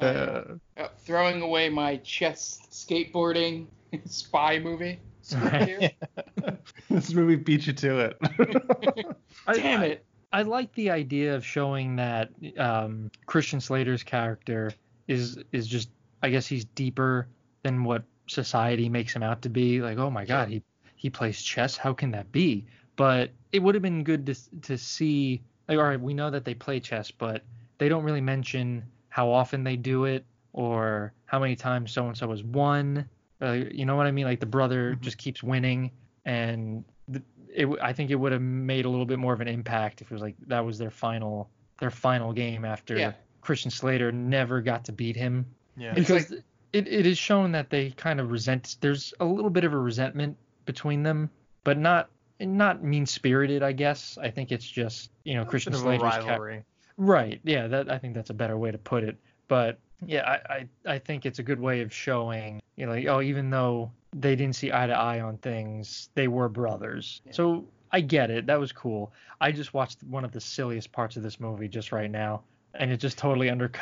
Uh, Uh, throwing away my chess skateboarding spy movie. Right. this movie beat you to it. I- Damn I- it. I like the idea of showing that um, Christian Slater's character is is just I guess he's deeper than what society makes him out to be. Like, oh my God, he he plays chess. How can that be? But it would have been good to to see. Like, all right, we know that they play chess, but they don't really mention how often they do it or how many times so and so has won. Uh, you know what I mean? Like the brother just keeps winning, and th- it, w- I think it would have made a little bit more of an impact if it was like that was their final their final game after Yeah. Christian Slater never got to beat him yeah. because it, it is shown that they kind of resent there's a little bit of a resentment between them but not not mean spirited I guess I think it's just you know Christian Bit of a Slater's ca- rivalry. Right. Yeah, that I think that's a better way to put it. But yeah, I, I, I think it's a good way of showing, you know, like, oh, even though they didn't see eye to eye on things, they were brothers. So I get it. That was cool. I just watched one of the silliest parts of this movie just right now, and it just totally undercut.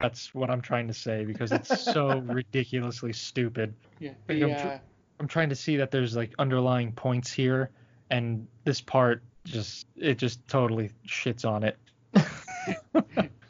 That's what I'm trying to say because it's so ridiculously stupid. Yeah. The, I'm, tr- uh, I'm trying to see that there's like underlying points here, and this part just it just totally shits on it.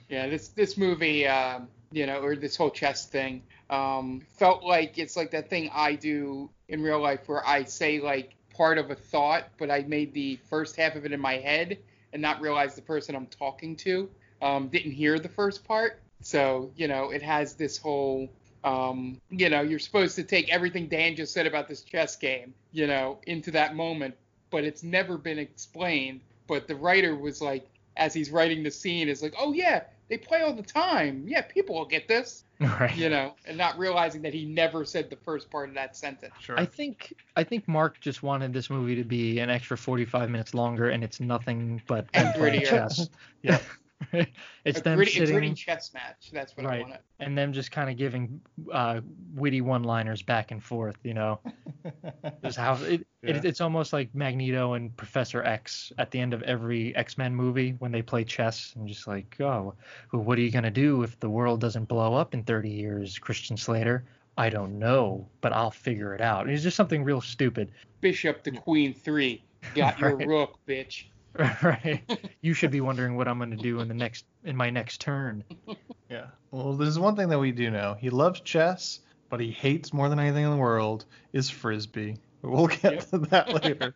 yeah, this this movie, um, you know, or this whole chess thing, um, felt like it's like that thing I do in real life where I say like part of a thought, but I made the first half of it in my head and not realize the person I'm talking to um, didn't hear the first part. So you know, it has this whole um, you know, you're supposed to take everything Dan just said about this chess game, you know, into that moment, but it's never been explained. But the writer was like, as he's writing the scene, is like, oh yeah, they play all the time. Yeah, people will get this, Right. you know, and not realizing that he never said the first part of that sentence. Sure. I think I think Mark just wanted this movie to be an extra 45 minutes longer, and it's nothing but them playing chess. Yeah. it's a them gritty, a gritty chess match. That's what I right, wanted. and them just kind of giving uh, witty one-liners back and forth. You know, just how it, Yeah. it, it's almost like Magneto and Professor X at the end of every X-Men movie when they play chess, and just like, oh, well, what are you gonna do if the world doesn't blow up in 30 years, Christian Slater? I don't know, but I'll figure it out. It's just something real stupid. Bishop to queen three. Got your rook, bitch. right. You should be wondering what I'm going to do in the next in my next turn. Yeah. Well, there's one thing that we do know. He loves chess, but he hates more than anything in the world is frisbee. We'll get to that later.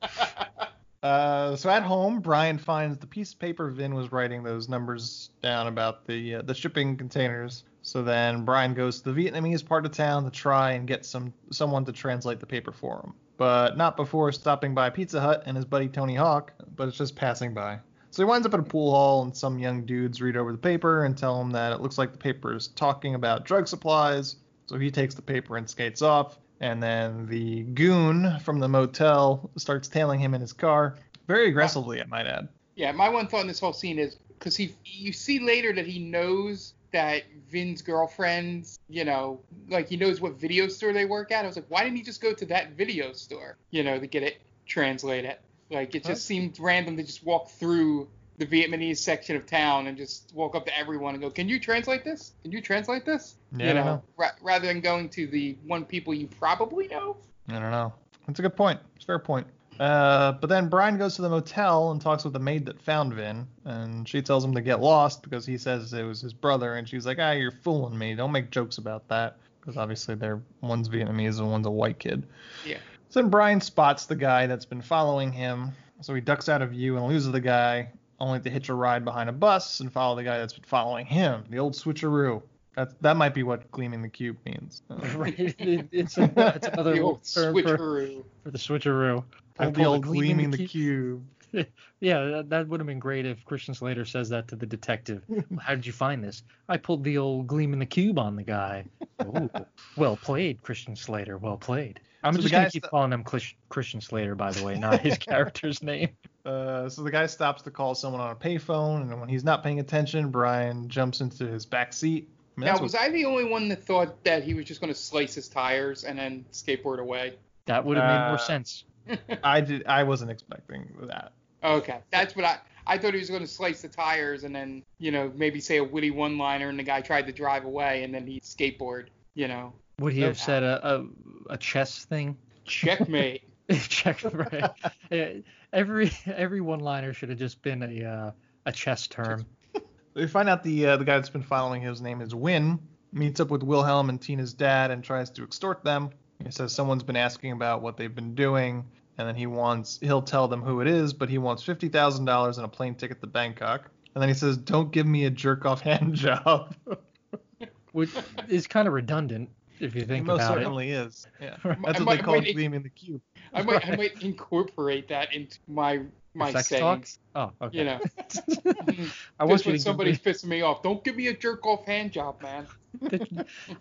Uh, so at home, Brian finds the piece of paper Vin was writing those numbers down about the uh, the shipping containers. So then Brian goes to the Vietnamese part of town to try and get some someone to translate the paper for him, but not before stopping by Pizza Hut and his buddy Tony Hawk. But it's just passing by. So he winds up at a pool hall, and some young dudes read over the paper and tell him that it looks like the paper is talking about drug supplies. So he takes the paper and skates off. And then the goon from the motel starts tailing him in his car, very aggressively, I might add. Yeah, my one thought in this whole scene is because he, you see later that he knows that Vin's girlfriend's, you know, like he knows what video store they work at. I was like, why didn't he just go to that video store, you know, to get it translated? Like it just seemed random to just walk through the Vietnamese section of town and just walk up to everyone and go, "Can you translate this? Can you translate this?" Yeah, you know, know. Ra- rather than going to the one people you probably know. I don't know. That's a good point. It's a fair point. Uh, but then Brian goes to the motel and talks with the maid that found Vin, and she tells him to get lost because he says it was his brother, and she's like, ah, you're fooling me. Don't make jokes about that. Because obviously they're one's Vietnamese and one's a white kid. Yeah. So then Brian spots the guy that's been following him, so he ducks out of view and loses the guy, only to hitch a ride behind a bus and follow the guy that's been following him, the old switcheroo. That that might be what gleaming the cube means. Uh, Right, it- it's, a, it's another The old term for, switcheroo. for the switcheroo. I Pulled the pulled old gleaming the cube. yeah, that, that would have been great if Christian Slater says that to the detective. How did you find this? I pulled the old gleam in the cube on the guy. Ooh, well played, Christian Slater. Well played. I'm So just gonna keep st- calling him Christian Slater, by the way, not his character's name. Uh, so the guy stops to call someone on a payphone, and when he's not paying attention, Brian jumps into his back seat. I mean, Now, was what- I the only one that thought that he was just going to slice his tires and then skateboard away? That would have made Uh, more sense. I did. I wasn't expecting that. Okay, that's what I. I thought he was going to slice the tires and then, you know, maybe say a witty one-liner, and the guy tried to drive away, and then he skateboard. You know, Would he Nope. have said a, a, a chess thing? checkmate. Checkmate. Yeah, every every one-liner should have just been a uh, a chess term. We find out the uh, the guy that's been following his name is Wynn. Meets up with Wilhelm and Tina's dad and tries to extort them. He says someone's been asking about what they've been doing, and then he wants he'll tell them who it is, but he wants fifty thousand dollars and a plane ticket to Bangkok. And then he says, "Don't give me a jerk off hand job." Which is kind of redundant if you think It think most about certainly is. Yeah, Right. that's I what they call might- gleaming the cube. I might, I might incorporate that into my my Sex sayings. talk? Oh, okay. You know, I just want you when to somebody's give pissing me off, don't give me a jerk off hand job, man.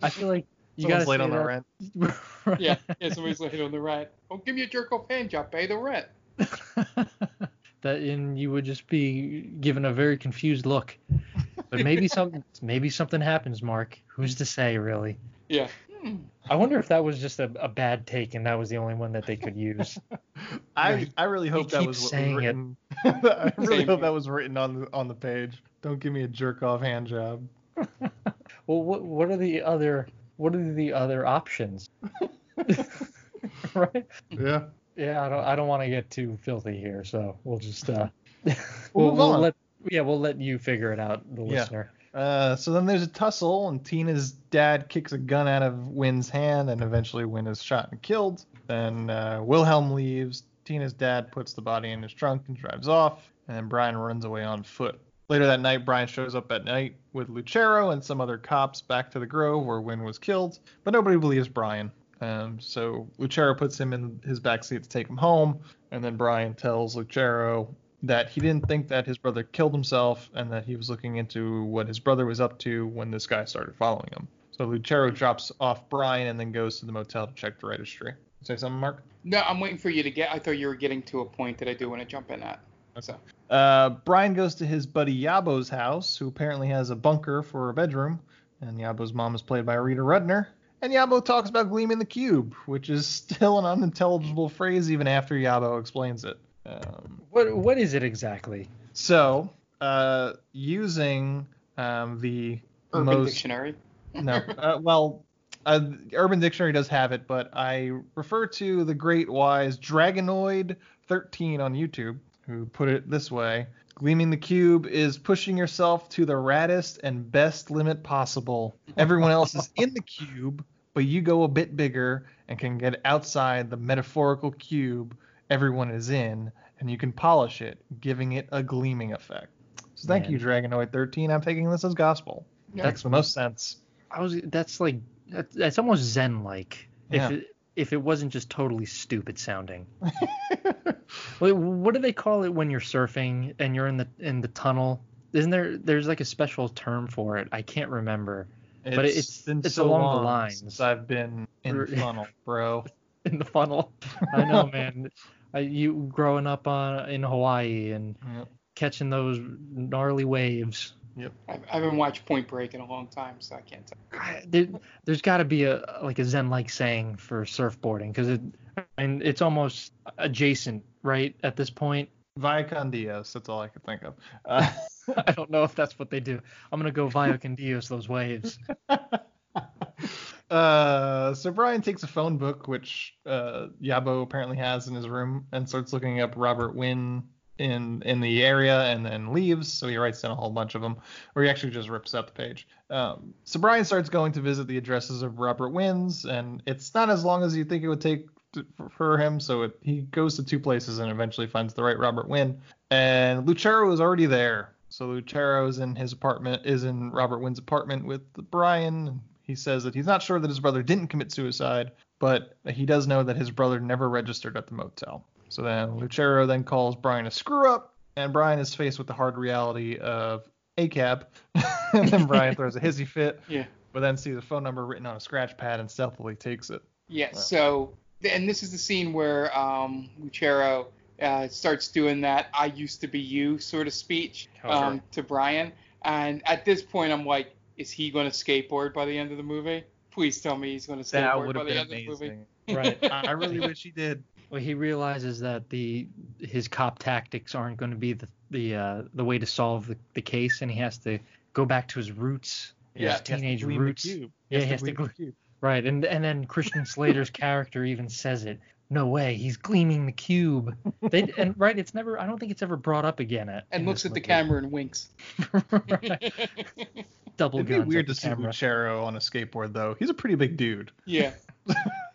I feel like you Someone's gotta late on the that- rent. Yeah, yeah, somebody's late on the rent. Don't give me a jerk off hand job, pay the rent. that and you would just be given a very confused look. But maybe some maybe something happens, Mark. Who's to say, really? Yeah. Hmm. I wonder if that was just a, a bad take and that was the only one that they could use. I I really hope that keeps was what was saying it. written. I really Same hope here. that was written on the on the page. Don't give me a jerk off hand job. well, what what are the other what are the other options? right? Yeah. Yeah, I don't I don't want to get too filthy here, so we'll just uh We'll we'll, let yeah we'll let you figure it out, the Yeah. listener. Uh, so then there's a tussle, and Tina's dad kicks a gun out of Wynn's hand, and eventually Wynn is shot and killed. Then uh, Wilhelm leaves. Tina's dad puts the body in his trunk and drives off, and then Brian runs away on foot. Later that night, Brian shows up at night with Lucero and some other cops back to the Grove where Wynn was killed, but nobody believes Brian. Um, so Lucero puts him in his backseat to take him home, and then Brian tells Lucero that he didn't think that his brother killed himself and that he was looking into what his brother was up to when this guy started following him. So Lucero drops off Brian and then goes to the motel to check the registry. Say something, Mark? No, I'm waiting for you to get. I thought you were getting to a point that I do want to jump in at. So Uh, Brian goes to his buddy Yabo's house, who apparently has a bunker for a bedroom, and Yabo's mom is played by Rita Rudner. And Yabo talks about gleaming the cube, which is still an unintelligible phrase even after Yabo explains it. Um, What what is it exactly? so, uh, using um, the Urban most Dictionary. no, uh, well, uh, Urban Dictionary does have it, but I refer to the great wise Dragonoid13 on YouTube, who put it this way: Gleaming the cube is pushing yourself to the raddest and best limit possible. Everyone else is in the cube, but you go a bit bigger and can get outside the metaphorical cube everyone is in, and you can polish it, giving it a gleaming effect. So thank Man. you, Dragonoid13. I'm taking this as gospel. Yeah. Makes the most sense. I was that's like that's, that's almost zen like. Yeah. If it, if it wasn't just totally stupid sounding. What do they call it when you're surfing and you're in the in the tunnel? Isn't there there's like a special term for it? I can't remember. But it's- been it's so along the lines. since I've been in the funnel, bro. In the funnel. I know, man. I, you growing up on in Hawaii and Yep. catching those gnarly waves. Yep. I, I haven't watched Point Break in a long time, so I can't tell. I- there, there's got to be a like a zen-like saying for surfboarding because it and it's almost adjacent, right? At this point, Via con Dios, that's all I could think of. Uh, I don't know if that's what they do. I'm gonna go via con Dios those waves. uh, so Brian takes a phone book, which uh, Yabo apparently has in his room, and starts looking up Robert Wynn in in the area, and then leaves. So he writes down a whole bunch of them, or he actually just rips out the page. Um, so Brian starts going to visit the addresses of Robert Wynn's, and it's not as long as you think it would take to, for him. So it, he goes to two places and eventually finds the right Robert Wynn. And Lucero is already there. So Lucero is in his apartment, is in Robert Wynn's apartment with Brian. He says that he's not sure that his brother didn't commit suicide, but he does know that his brother never registered at the motel. So then Lucero then calls Brian a screw up, and Brian is faced with the hard reality of a cab. and then Brian throws a hissy fit, Yeah. but then sees a phone number written on a scratch pad and stealthily takes it. Yeah. So, and this is the scene where um, Lucero uh, starts doing that "I used to be you" sort of speech Oh, um, sure. to Brian, and at this point, I'm like, is he going to skateboard by the end of the movie? Please tell me he's going to skateboard by the been end of the movie. amazing. Right. I really wish he did. Well, he realizes that the his cop tactics aren't going to be the the uh, the way to solve the, the case, and he has to go back to his roots, Yeah, his he has to teenage roots. Yeah, he has to gleam the cube. Right, and and then Christian Slater's character even says it. No way, he's gleaming the cube. They and right, it's never. I don't think it's ever brought up again. At, And looks this at the camera and winks. Double It'd be guns weird at to the see camera. Lucero on a skateboard though. He's a pretty big dude. Yeah.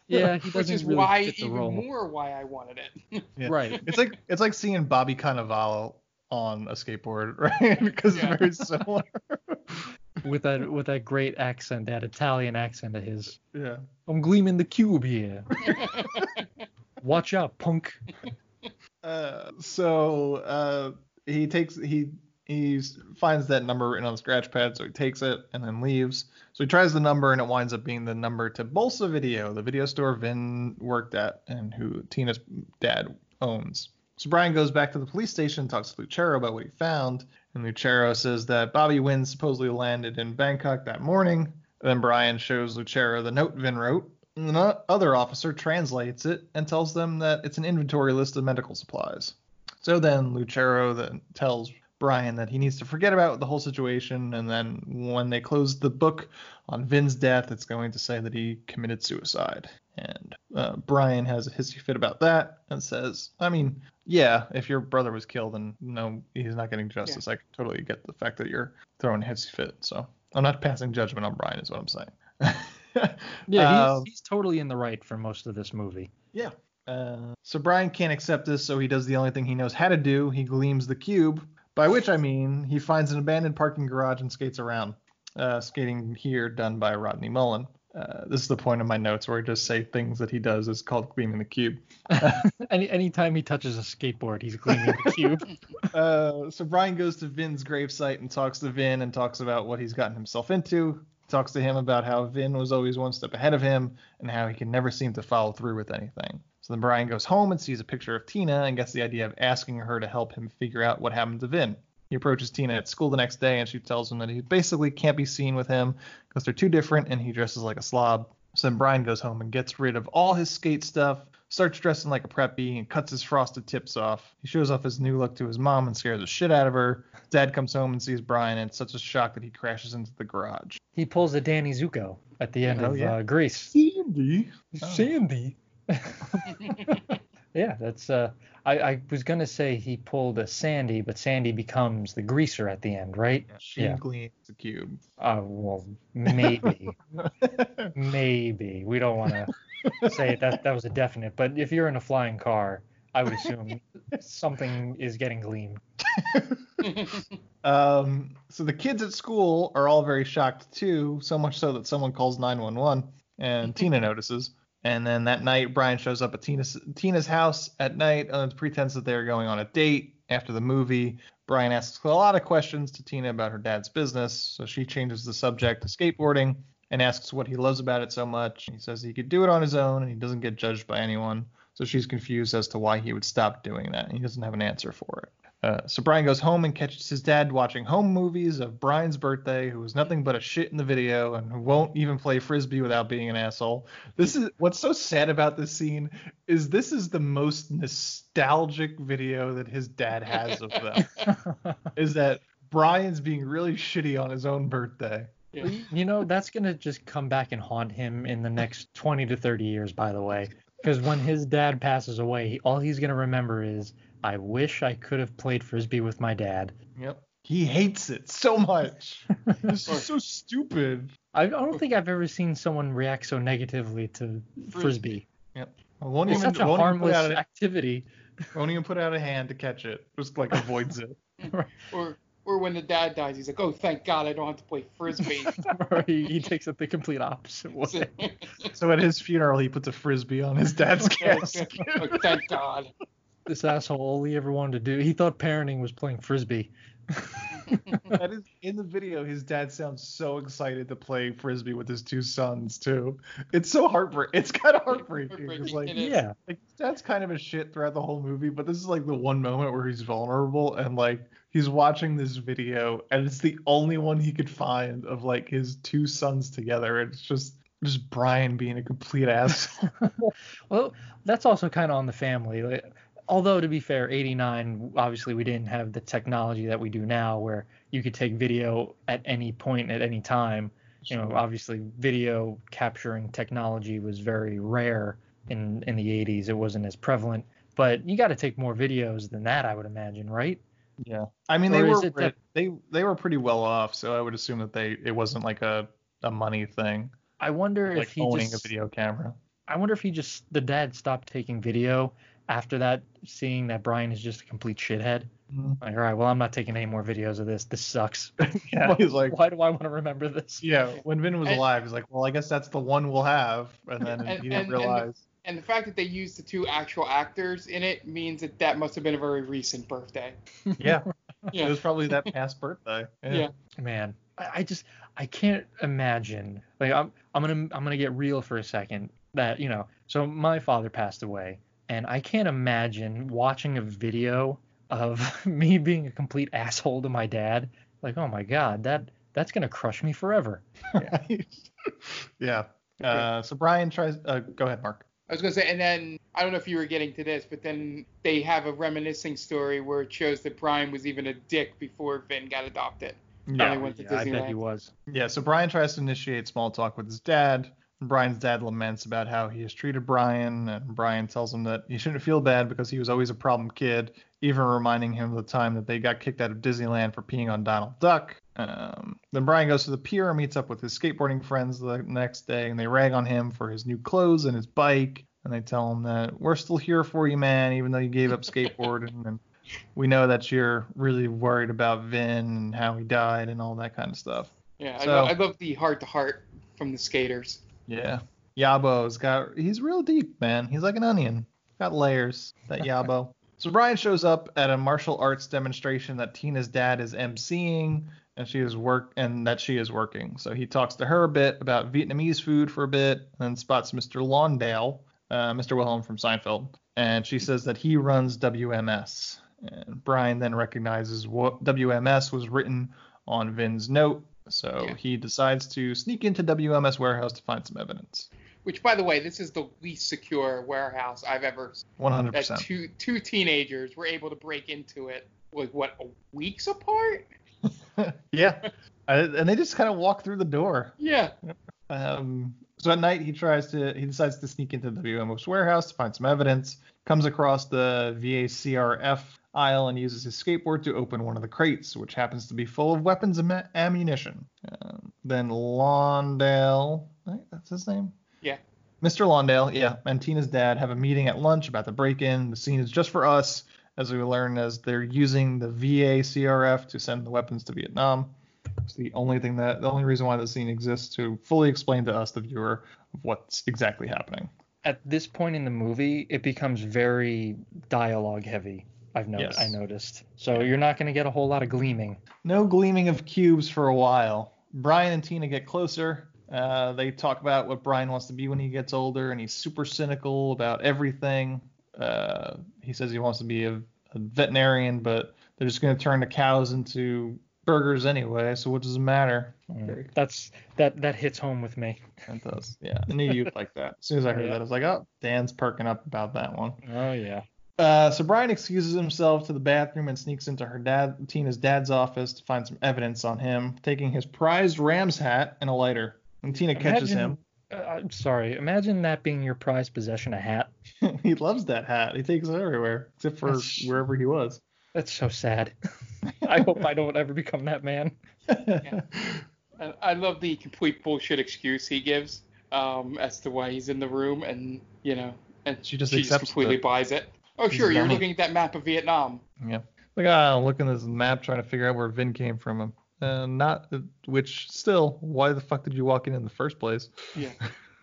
Yeah, he Which doesn't is really why fit the even role. more why I wanted it. Yeah. Right. It's like it's like seeing Bobby Cannavale on a skateboard, right? because Yeah. it's very similar. with that with that great accent, that Italian accent of his. yeah. I'm gleaming the cube here. Watch out, punk. Uh, so uh, he takes he he finds that number written on the scratch pad, so he takes it and then leaves. So he tries the number and it winds up being the number to Bolsa Video, the video store Vin worked at and who Tina's dad owns. So Brian goes back to the police station talks to Lucero about what he found. And Lucero says that Bobby Wynn supposedly landed in Bangkok that morning. Then Brian shows Lucero the note Vin wrote. And the other officer translates it and tells them that it's an inventory list of medical supplies. So then Lucero then tells Brian that he needs to forget about the whole situation, and then when they close the book on Vin's death, it's going to say that he committed suicide. And uh, Brian has a hissy fit about that and says, I mean, yeah, if your brother was killed, and no, he's not getting justice. I totally get the fact that you're throwing a hissy fit. So I'm not passing judgment on Brian, is what I'm saying. Yeah, Um, he's, he's totally in the right for most of this movie. yeah. Uh, so Brian can't accept this, so he does the only thing he knows how to do. He gleams the cube, by which I mean he finds an abandoned parking garage and skates around. Uh, skating here done by Rodney Mullen. Uh, this is the point of my notes where I just say things that he does is called gleaming the cube. Any anytime he touches a skateboard, he's gleaming the cube. Uh, so Brian goes to Vin's gravesite and talks to Vin and talks about what he's gotten himself into. Talks to him about how Vin was always one step ahead of him and how he can never seem to follow through with anything. So then Brian goes home and sees a picture of Tina and gets the idea of asking her to help him figure out what happened to Vin. He approaches Tina at school the next day and she tells him that he basically can't be seen with him because they're too different and he dresses like a slob. So then Brian goes home and gets rid of all his skate stuff, starts dressing like a preppy, and cuts his frosted tips off. He shows off his new look to his mom and scares the shit out of her. Dad comes home and sees Brian, and it's such a shock that he crashes into the garage. He pulls a Danny Zuko at the end Oh, of yeah. uh, Grease. Sandy. Oh. Sandy. yeah, that's. Uh, I, I was gonna say he pulled a Sandy, but Sandy becomes the greaser at the end, right? She Yeah. gleams the cube. Uh, well, maybe, maybe. We don't want to say that that was a definite, but if you're in a flying car, I would assume something is getting gleamed. Um, so the kids at school are all very shocked too, so much so that someone calls 911 and Tina notices. And then that night, Brian shows up at Tina's, Tina's house at night under the pretense that they're going on a date after the movie. Brian asks a lot of questions to Tina about her dad's business, so she changes the subject to skateboarding and asks what he loves about it so much. He says he could do it on his own and he doesn't get judged by anyone. So she's confused as to why he would stop doing that. and He doesn't have an answer for it. Uh, so Brian goes home and catches his dad watching home movies of Brian's birthday, who was nothing but a shit in the video and who won't even play frisbee without being an asshole. This is what's so sad about this scene is this is the most nostalgic video that his dad has of them. is that Brian's being really shitty on his own birthday. Yeah. You know, that's going to just come back and haunt him in the next 20 to 30 years, by the way. Because when his dad passes away, he, all he's going to remember is, I wish I could have played Frisbee with my dad. Yep. He hates it so much. this is so stupid. I, I don't think I've ever seen someone react so negatively to Frisbee. Yep. I won't It's even, such a won't even put harmless out a, activity. won't even put out a hand to catch it. Just like avoids it. Or or when the dad dies, he's like, oh, thank God I don't have to play frisbee. Or he, he takes it the complete opposite way. So at his funeral, he puts a frisbee on his dad's casket. Oh, thank God. This asshole, all he ever wanted to do, he thought parenting was playing Frisbee. that is in the video. His dad sounds so excited to play frisbee with his two sons too. It's so heartbreaking. It's kind of heartbreaking. It's like It is. Yeah. like his dad's kind of a shit throughout the whole movie, but this is like the one moment where he's vulnerable and like he's watching this video and it's the only one he could find of like his two sons together. It's just just Brian being a complete asshole. Well, that's also kind of on the family. Like, although to be fair, 89 obviously we didn't have the technology that we do now where you could take video at any point at any time. You know, obviously video capturing technology was very rare in in the 80s. It wasn't as prevalent, but you got to take more videos than that, I would imagine, right? Yeah. I mean, Or they were that- they they were pretty well off, so I would assume that they it wasn't like a a money thing, I wonder like if he owning just a video camera. I wonder if he just the dad stopped taking video after that, seeing that Brian is just a complete shithead. Mhm. Like, all right, well, I'm not taking any more videos of this. This sucks. Yeah, why, he's like- why do I want to remember this? Yeah, when Vin was And- alive, he's like, well, I guess that's the one we'll have, and then And- he didn't and- and- realize. And the fact that they used the two actual actors in it means that that must have been a very recent birthday. yeah, Yeah. it was probably that past birthday. Yeah. Man, I, I just I can't imagine. Like, I'm I'm gonna I'm gonna get real for a second. That you know, so my father passed away, and I can't imagine watching a video of me being a complete asshole to my dad. Like, oh my god, that that's gonna crush me forever. yeah. Uh, so Brian tries. Uh, go ahead, Mark. I was gonna say, and then I don't know if you were getting to this, but then they have a reminiscing story where it shows that Brian was even a dick before Vin got adopted. When they went to Yeah, I bet he was. Yeah, so Brian tries to initiate small talk with his dad. Brian's dad laments about how he has treated Brian, and Brian tells him that he shouldn't feel bad because he was always a problem kid, even reminding him of the time that they got kicked out of Disneyland for peeing on Donald Duck. Um, then Brian goes to the pier and meets up with his skateboarding friends the next day, and they rag on him for his new clothes and his bike. And they tell him that we're still here for you, man, even though you gave up skateboarding. and we know that you're really worried about Vin and how he died and all that kind of stuff. Yeah, So- I, love, I love the heart to heart from the skaters. Yeah. Yabo's got he's real deep, man. He's like an onion. Got layers. That Yabo. so Brian shows up at a martial arts demonstration that Tina's dad is emceeing and she is work and that she is working. So he talks to her a bit about Vietnamese food for a bit, and spots Mr. Lawndale, uh, Mr. Wilhelm from Seinfeld, and she says that he runs WMS. And Brian then recognizes what WMS was written on Vin's note, so Yeah. he decides to sneak into WMS warehouse to find some evidence. Which, by the way, this is the least secure warehouse I've ever. One hundred That percent. two two teenagers were able to break into it like what weeks apart. Yeah, and they just kind of walk through the door. Yeah. Um, so at night he tries to he decides to sneak into the WMS warehouse to find some evidence. Comes across the VACRF aisle and uses his skateboard to open one of the crates, which happens to be full of weapons and ammunition. Um, then Lawndale, right, that's his name. Yeah. Mr. Lawndale, yeah, and Tina's dad have a meeting at lunch about the break-in. The scene is just for us, as we learn as they're using the VACRF to send the weapons to Vietnam. It's the only thing that the only reason why the scene exists to fully explain to us, the viewer, of what's exactly happening. At this point in the movie, it becomes very dialogue heavy. I've noticed. Yes. I noticed. So you're not going to get a whole lot of gleaming. No gleaming of cubes for a while. Brian and Tina get closer. Uh, they talk about what Brian wants to be when he gets older, and he's super cynical about everything. Uh, he says he wants to be a, a veterinarian, but they're just gonna turn the cows into burgers anyway, so what does it matter? Mm, That's that that hits home with me. It does. Yeah, I knew you'd like that. As soon as I heard Yeah. that, I was like, oh, Dan's perking up about that one. Oh yeah. Uh, so Brian excuses himself to the bathroom and sneaks into her dad, Tina's dad's office to find some evidence on him, taking his prized Rams hat and a lighter. And Tina catches him. Uh, I'm sorry. Imagine that being your prized possession, a hat. he loves that hat. He takes it everywhere, except for That's- wherever he was. That's so sad. I hope I don't ever become that man. I, I love the complete bullshit excuse he gives um, as to why he's in the room, and you know, and She just she accepts completely it. buys it. Oh, sure, you're looking at that map of Vietnam. Yeah. Like, ah, I'm looking at this map trying to figure out where Vin came from. him. Uh, not, which still, why the fuck did you walk in in the first place? Yeah.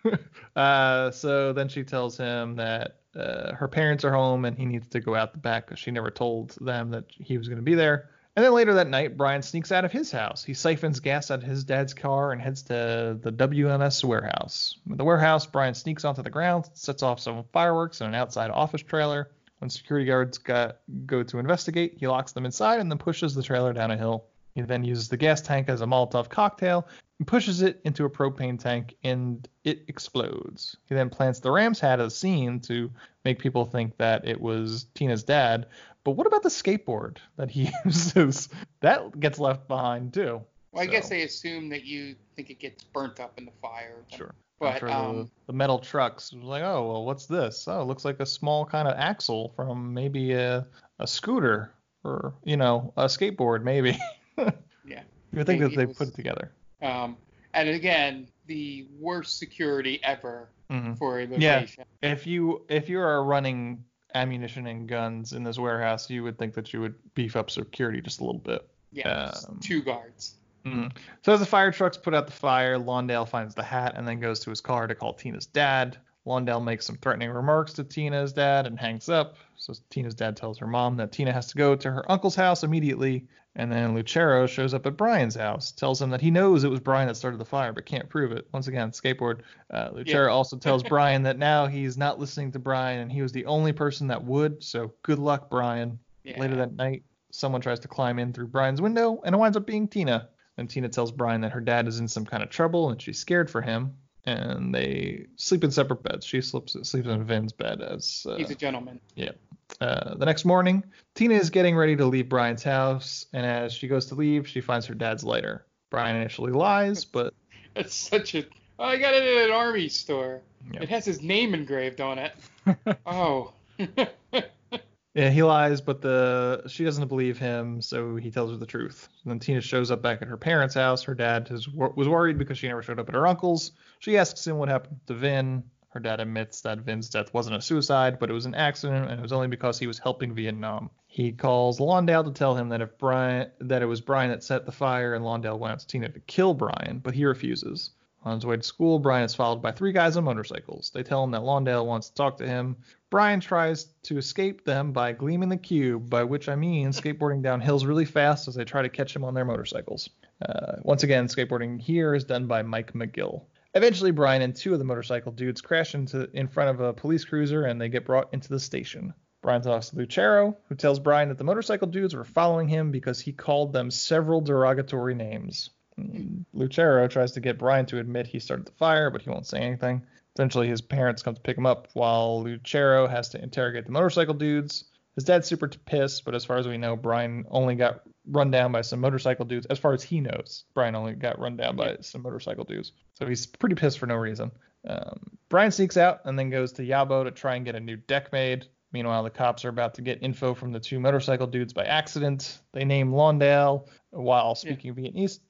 uh, so then she tells him that uh, her parents are home and he needs to go out the back because she never told them that he was going to be there. And then later that night, Brian sneaks out of his house. He siphons gas out of his dad's car and heads to the WMS warehouse. At the warehouse, Brian sneaks onto the ground, sets off some fireworks in an outside office trailer. When security guards got, go to investigate, he locks them inside and then pushes the trailer down a hill. He then uses the gas tank as a Molotov cocktail and pushes it into a propane tank and it explodes. He then plants the ram's hat as a scene to make people think that it was Tina's dad. But what about the skateboard that he uses? That gets left behind too. Well, I guess they assume that you think it gets burnt up in the fire. Sure. But sure the, um, the metal trucks like, oh well, what's this? Oh, it looks like a small kind of axle from maybe a a scooter or you know a skateboard maybe. yeah. You would think that they was- put it together. Um, and again, the worst security ever Mhm. for a location. Yeah. If you if you are running ammunition and guns in this warehouse, you would think that you would beef up security just a little bit. Yeah. Um, two guards. Mhm. So as the fire trucks put out the fire, Lawndale finds the hat and then goes to his car to call Tina's dad. Lawndale makes some threatening remarks to Tina's dad and hangs up. So Tina's dad tells her mom that Tina has to go to her uncle's house immediately. And then Lucero shows up at Brian's house, tells him that he knows it was Brian that started the fire, but can't prove it. Once again, skateboard. Uh, Lucero Yeah. also tells Brian that now he's not listening to Brian and he was the only person that would. So good luck, Brian. Yeah. Later that night, someone tries to climb in through Brian's window, and it winds up being Tina. And Tina tells Brian that her dad is in some kind of trouble and she's scared for him. And they sleep in separate beds. She sleeps sleeps in Vin's bed as uh, He's a gentleman. yeah. Uh, the next morning, Tina is getting ready to leave Brian's house, and as she goes to leave, she finds her dad's lighter. Brian initially lies, but It's such a. Oh, I got it at an army store. Yep. It has his name engraved on it. oh. Yeah, he lies, but the she doesn't believe him, so he tells her the truth. And then Tina shows up back at her parents' house. Her dad is, was worried because she never showed up at her uncle's. She asks him what happened to Vin. Her dad admits that Vin's death wasn't a suicide, but it was an accident, and it was only because he was helping Vietnam. He calls Lawndale to tell him that if Brian that it was Brian that set the fire, and Lawndale wants Tina to kill Brian, but he refuses. On his way to school, Brian is followed by three guys on motorcycles. They tell him that Lawndale wants to talk to him. Brian tries to escape them by gleaming the cube, by which I mean skateboarding down hills really fast as they try to catch him on their motorcycles. Uh, once again, skateboarding here is done by Mike McGill. Eventually, Brian and two of the motorcycle dudes crash into in front of a police cruiser and they get brought into the station. Brian talks to Lucero, who tells Brian that the motorcycle dudes were following him because he called them several derogatory names. Mm, Lucero tries to get Brian to admit he started the fire, but he won't say anything. Eventually, his parents come to pick him up while Lucero has to interrogate the motorcycle dudes. His dad's super pissed, but as far as we know, Brian only got run down by some motorcycle dudes. As far as he knows, Brian only got run down by some motorcycle dudes. So he's pretty pissed for no reason. Um, Brian sneaks out and then goes to Yabo to try and get a new deck made. Meanwhile, the cops are about to get info from the two motorcycle dudes by accident. They name Lawndale while speaking Vietnamese,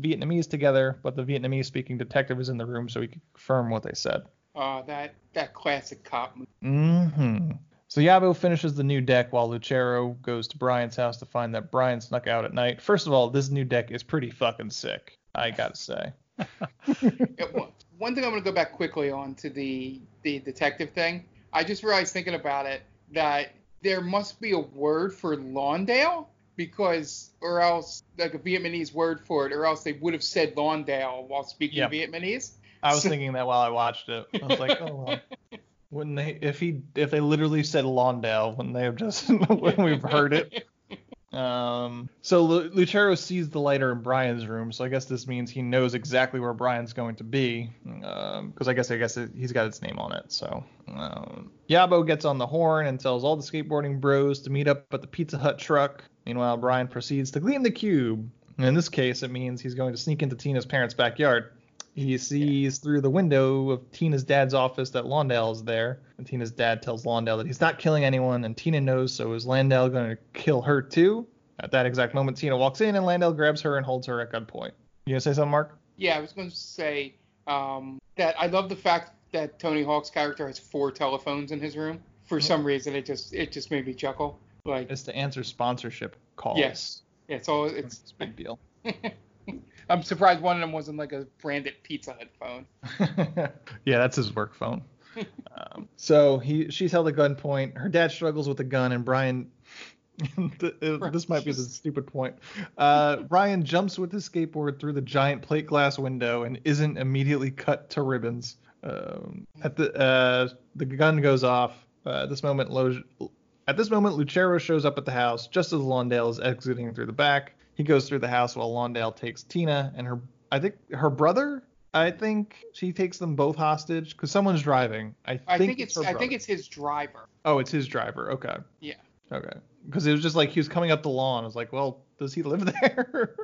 Vietnamese together, but the Vietnamese speaking detective is in the room so he can confirm what they said. Uh, that that classic cop movie. hmm So Yabo finishes the new deck while Lucero goes to Brian's house to find that Brian snuck out at night. First of all, this new deck is pretty fucking sick. I gotta say. Yeah, one- thing I'm to go back quickly on to the the detective thing. I just realized thinking about it that there must be a word for Lawndale because, or else like a Vietnamese word for it, or else they would have said Lawndale while speaking Yep. Vietnamese. I was So- thinking that while I watched it. I was like, oh well. Wouldn't they if he if they literally said Lawndale, wouldn't they have just when we've heard it? Um, so Lu- Lucero sees the lighter in Brian's room, so I guess this means he knows exactly where Brian's going to be, because I guess I guess it, he's got its name on it. So um, Yabo gets on the horn and tells all the skateboarding bros to meet up at the Pizza Hut truck. Meanwhile, Brian proceeds to glean the cube. And in this case, it means he's going to sneak into Tina's parents' backyard. He sees through the window of Tina's dad's office that Lawndale is there, and Tina's dad tells Lawndale that he's not killing anyone, and Tina knows, so is Lawndale going to kill her too? At that exact moment, Tina walks in, and Lawndale grabs her and holds her at gunpoint. You gonna say something, Mark? Yeah, I was going to say um, that I love the fact that Tony Hawk's character has four telephones in his room. For some reason, it just it just made me chuckle. Like It's to answer sponsorship calls. yes, yeah, it's all it's. It's a big deal. I'm surprised one of them wasn't like a branded Pizza Hut phone. yeah, that's his work phone. um, so he she's held at gunpoint. Her dad struggles with the gun, and Brian. this might be the stupid point. Uh, Brian jumps with his skateboard through the giant plate glass window and isn't immediately cut to ribbons. Um, at the uh, the gun goes off. Uh, at this moment, Lo- at this moment, Lucero shows up at the house just as Lawndale is exiting through the back. He goes through the house while Lawndale takes Tina and her, I think her brother. I think she takes them both hostage because someone's driving. I, I think, think it's I think it's his driver. Oh, it's his driver. Okay. Yeah. Okay. Because it was just like he was coming up the lawn. I was like, well, does he live there?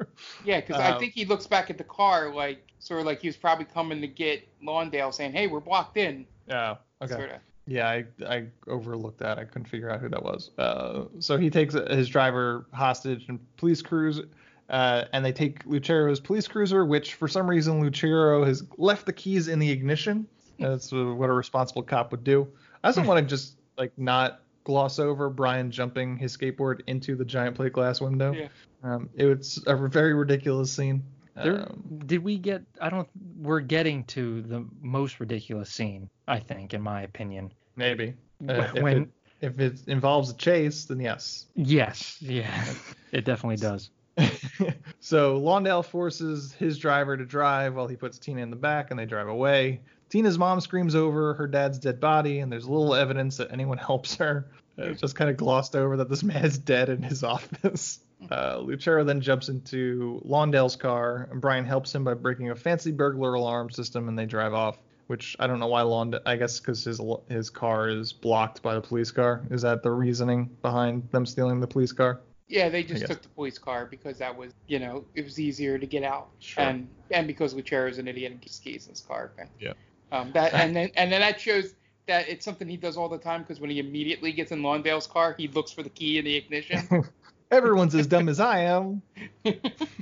Yeah, because I Um, think he looks back at the car like sort of like he was probably coming to get Lawndale, saying, "Hey, we're blocked in." yeah. Okay. Sorta. Yeah, I, I overlooked that. I couldn't figure out who that was. Uh, so he takes his driver hostage and police cruise, uh, and they take Lucero's police cruiser, which for some reason Lucero has left the keys in the ignition. That's what a responsible cop would do. I also want to just like not gloss over Brian jumping his skateboard into the giant plate glass window. Yeah. Um, it was a very ridiculous scene. There, Um, did we get? I don't. We're getting to the most ridiculous scene, I think, in my opinion. maybe. Uh, if, when it, if it involves a chase, then yes. yes, yeah, it definitely does. so Lawndale forces his driver to drive while he puts Tina in the back and they drive away. Tina's mom screams over her dad's dead body, and there's little evidence that anyone helps her. Uh, It's just kind of glossed over that this man is dead in his office. Uh, Lucero then jumps into Lawndale's car, and Brian helps him by breaking a fancy burglar alarm system, and they drive off. Which I don't know why Lawndale. I guess because his his car is blocked by the police car. Is that the reasoning behind them stealing the police car? Yeah, they just took the police car because that was, you know, it was easier to get out, Sure. and and because Lucero's an idiot and keeps keys in his car. Okay. Yeah. Um, that and then and then that shows that it's something he does all the time because when he immediately gets in Lawndale's car, he looks for the key in the ignition. Everyone's as dumb as I am.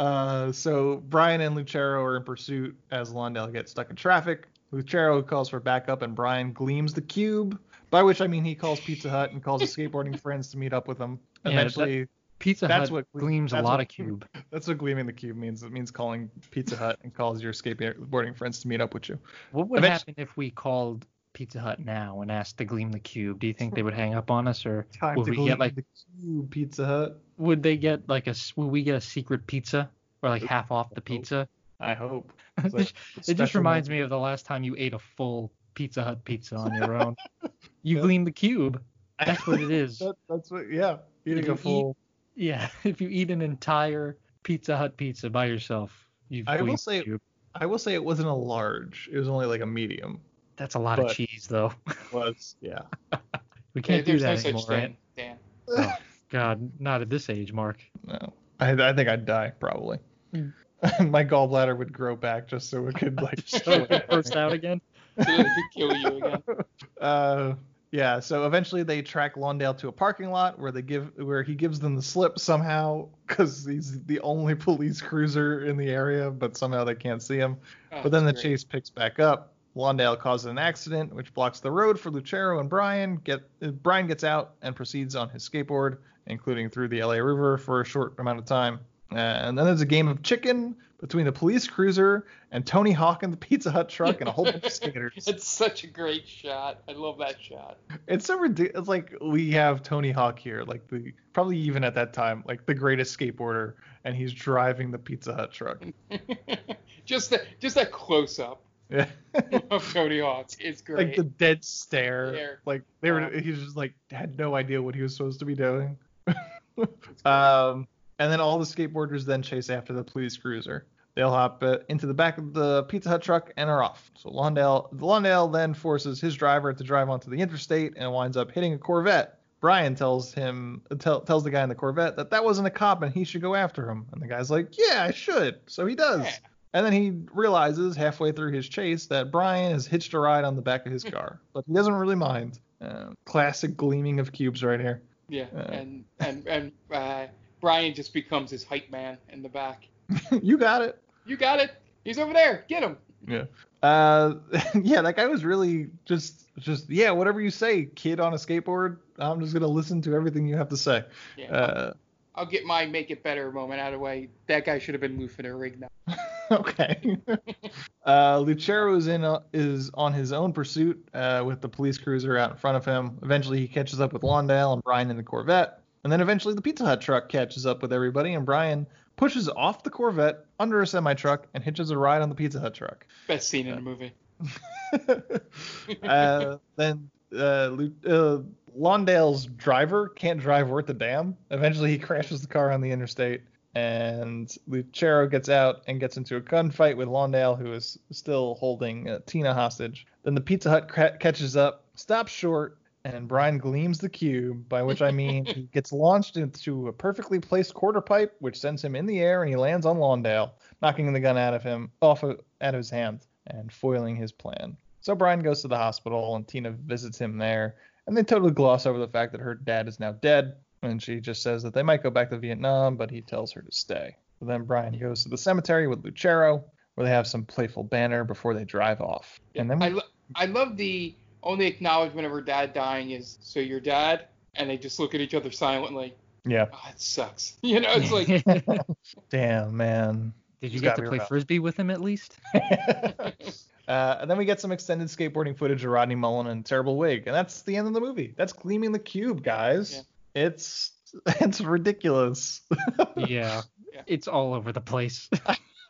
uh, so Brian and Lucero are in pursuit as Lawndale gets stuck in traffic. Lucero calls for backup, and Brian gleams the cube. By which I mean he calls Pizza Hut and calls his skateboarding friends to meet up with him. Yeah, Eventually, Pizza That's Hut what gleams a that's lot what- of cube. that's what gleaming the cube means. It means calling Pizza Hut and calls your skateboarding friends to meet up with you. What would Eventually- happen if we called Pizza Hut now and asked to gleam the cube? Do you think they would hang up on us, or Time would to we gleam get like the cube, Pizza Hut. would they get like a s- would we get a secret pizza or like half off the pizza? I hope. it like just- it just reminds moment. me of the last time you ate a full Pizza Hut pizza on your own. you gleam the cube. That's what it is. That, that's what. Yeah, eating a full. Yeah, if you eat an entire Pizza Hut pizza by yourself, you've I will gleamed the say- cube. I will say it wasn't a large. It was only like a medium. That's a lot but- of cheese, though. Was yeah. we can't do that no anymore, thing, right? Dan. Oh, God, not at this age, Mark. No, I, I think I'd die probably. My gallbladder would grow back just so it could like. So it burst out again. So it could kill you again. uh, yeah. So eventually they track Lawndale to a parking lot where they give where he gives them the slip somehow because he's the only police cruiser in the area, but somehow they can't see him. Oh, but then the great. chase picks back up. Lawndale causes an accident, which blocks the road for Lucero and Brian. Get uh, Brian gets out and proceeds on his skateboard, including through the LA River for a short amount of time. Uh, and then there's a game of chicken between the police cruiser and Tony Hawk in the Pizza Hut truck and a whole bunch of skaters. It's such a great shot. I love that shot. It's so ridiculous. It's like we have Tony Hawk here, like the probably even at that time, like the greatest skateboarder, and he's driving the Pizza Hut truck. just that, just that close up Yeah. of Tony Hawk is great. like the dead stare. Stare. Like they were, Yeah. he just like had no idea what he was supposed to be doing. um, and then all the skateboarders then chase after the police cruiser. They'll hop uh, into the back of the Pizza Hut truck and are off. So Lawndale, Lawndale then forces his driver to drive onto the interstate and winds up hitting a Corvette. Brian tells him tell, tells the guy in the Corvette that that wasn't a cop and he should go after him. And the guy's like, "Yeah, I should." So he does. And then he realizes halfway through his chase that Brian has hitched a ride on the back of his car, but he doesn't really mind. Uh, classic gleaming of cubes right here. Yeah, Uh. and and and uh, Brian just becomes his hype man in the back. you got it. You got it. He's over there. Get him. Yeah. Uh, yeah, that guy was really just, just yeah, whatever you say, kid on a skateboard. I'm just gonna listen to everything you have to say. Yeah. Uh, I'll get my make it better moment out of the way. That guy should have been Ferrigno. okay. uh, Lucero is in uh, is on his own pursuit uh, with the police cruiser out in front of him. Eventually, he catches up with Lawndale and Brian in the Corvette, and then eventually the Pizza Hut truck catches up with everybody, and Brian pushes off the Corvette under a semi truck and hitches a ride on the Pizza Hut truck. Best scene in the movie. uh, then uh, uh, Lawndale's driver can't drive worth a damn. Eventually, he crashes the car on the interstate, and Lucero gets out and gets into a gunfight with Lawndale, who is still holding uh, Tina hostage. Then the Pizza Hut catches up, stops short, and Brian gleams the cube, by which I mean he gets launched into a perfectly placed quarter pipe, which sends him in the air, and he lands on Lawndale, knocking the gun out of him, off of, out of his hand, and foiling his plan. So Brian goes to the hospital, and Tina visits him there, and they totally gloss over the fact that her dad is now dead, and she just says that they might go back to Vietnam, but he tells her to stay. So then Brian goes to the cemetery with Lucero, where they have some playful banter before they drive off. And then we I, lo- I love the only acknowledgement of her dad dying is so your dad, and they just look at each other silently. Yeah. Oh, it sucks. You know, it's like Damn, man. Did you He's get gotta play rough. frisbee with him at least? Uh, and then we get some extended skateboarding footage of Rodney Mullen in a terrible wig, and that's the end of the movie. That's gleaming the cube, guys. It's it's ridiculous. yeah. It's all over the place.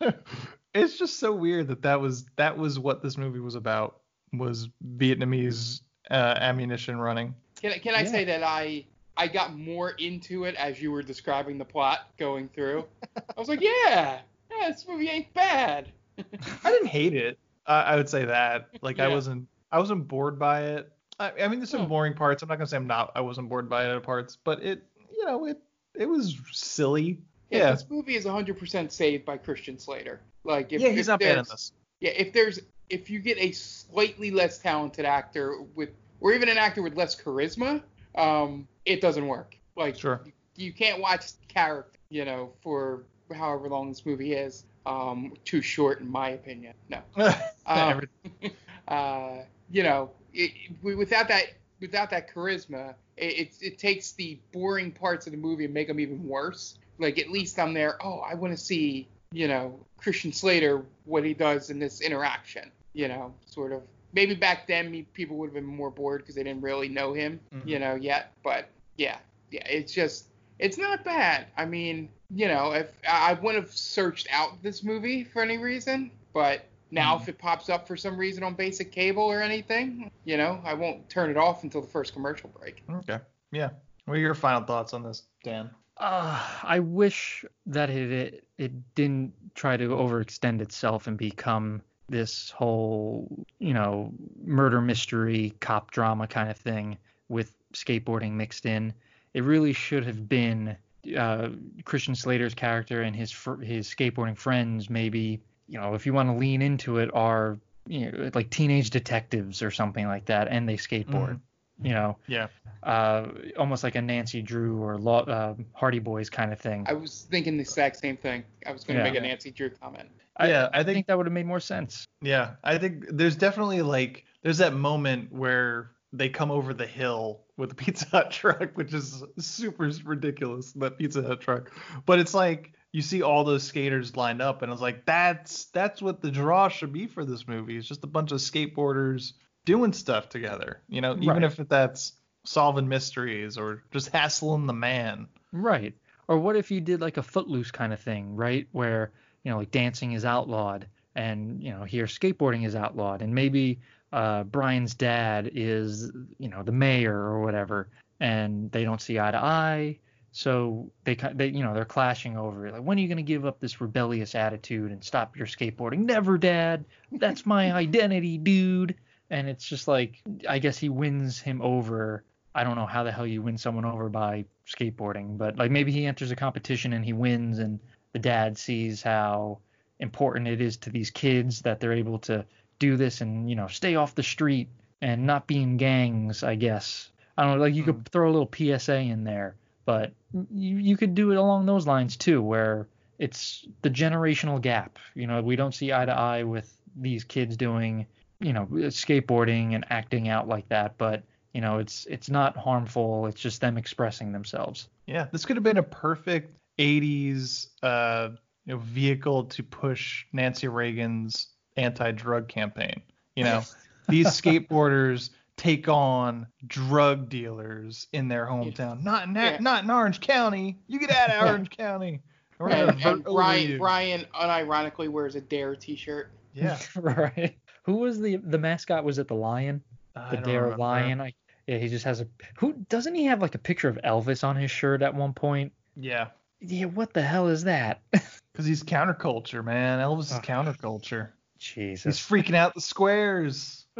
it's just so weird that that was that was what this movie was about was Vietnamese uh, ammunition running. Can I, can I Yeah. say that I I got more into it as you were describing the plot going through? I was like, yeah, yeah, this movie ain't bad. I didn't hate it. I, I would say that. Like I wasn't I wasn't bored by it. I, I mean, there's some boring parts. I'm not gonna say I'm not. I wasn't bored by it at parts, but it you know it it was silly. Yeah, Yeah. this movie is 100% saved by Christian Slater. Like, if, Yeah, he's if not bad in this. Yeah, if there's if you get a slightly less talented actor with, or even an actor with less charisma, um, it doesn't work. Like, Sure. you, you can't watch character, you know, for however long this movie is. Um, too short, in my opinion. No. Um, uh, you know, it, it- without that without that charisma, it, it it takes the boring parts of the movie and make them even worse. Like at least I'm there. Oh, I want to see you know Christian Slater what he does in this interaction. You know, sort of. Maybe back then me, people would have been more bored because they didn't really know him. Mhm. You know, yet. But yeah, yeah, it's just it's not bad. I mean, you know, if I wouldn't have searched out this movie for any reason, but now if it pops up for some reason on basic cable or anything, you know, I won't turn it off until the first commercial break. Okay. Yeah. What are your final thoughts on this, Dan? Uh, I wish that it, it it didn't try to overextend itself and become this whole, you know, murder mystery cop drama kind of thing with skateboarding mixed in. It really should have been uh, Christian Slater's character and his fr- his skateboarding friends. Maybe you know, if you want to lean into it, are you know, like teenage detectives or something like that, and they skateboard. You know, Yeah. uh, almost like a Nancy Drew or Law, uh, Hardy Boys kind of thing. I was thinking the exact same thing. I was going to Yeah. make a Nancy Drew comment. Yeah, I think, that would have made more sense. Yeah, I think there's definitely like there's that moment where they come over the hill with a Pizza Hut truck, which is super ridiculous, that Pizza Hut truck. But it's like you see all those skaters lined up, and it's like that's that's what the draw should be for this movie. It's just a bunch of skateboarders doing stuff together. You know, even Right. if that's solving mysteries or just hassling the man. Right. Or what if you did like a footloose kind of thing, right? Where, you know, like dancing is outlawed and, you know, here skateboarding is outlawed and maybe uh, Brian's dad is, you know, the mayor or whatever and they don't see eye to eye So they they you know they're clashing over it. Like when are you gonna give up this rebellious attitude and stop your skateboarding? Never, Dad. That's my identity, dude. And it's just like I guess he wins him over. I don't know how the hell you win someone over by skateboarding, but like maybe he enters a competition and he wins, and the dad sees how important it is to these kids that they're able to do this and you know stay off the street and not be in gangs. I guess I don't know. Like you could hmm. throw a little PSA in there, but you you could do it along those lines too, where it's the generational gap. You know, we don't see eye to eye with these kids doing you know skateboarding and acting out like that, but you know it's it's not harmful. It's just them expressing themselves. Yeah, this could have been a perfect 80s uh, you know, vehicle to push Nancy Reagan's anti-drug campaign. You know, these skateboarders take on drug dealers in their hometown. Not in that, Yeah. not in Orange County. You get out of Orange County. We're gonna And, and vote over Brian you. Brian unironically wears a Dare T-shirt. Yeah. right. Who was the the mascot? Was it the lion? I The don't Dare remember. Lion. I, yeah, he just has a. Who doesn't he have like a picture of Elvis on his shirt at one point? Yeah. Yeah, what the hell is that? Because he's counterculture, man. Elvis is Ugh. counterculture. Jesus. He's freaking out the squares.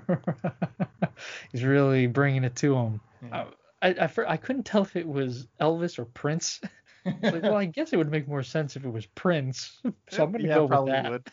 He's really bringing it to him. Yeah. I, I, fir- I couldn't tell if it was Elvis or Prince. It's like, well, I guess it would make more sense if it was Prince. So I'm gonna yeah, go with probably that. would.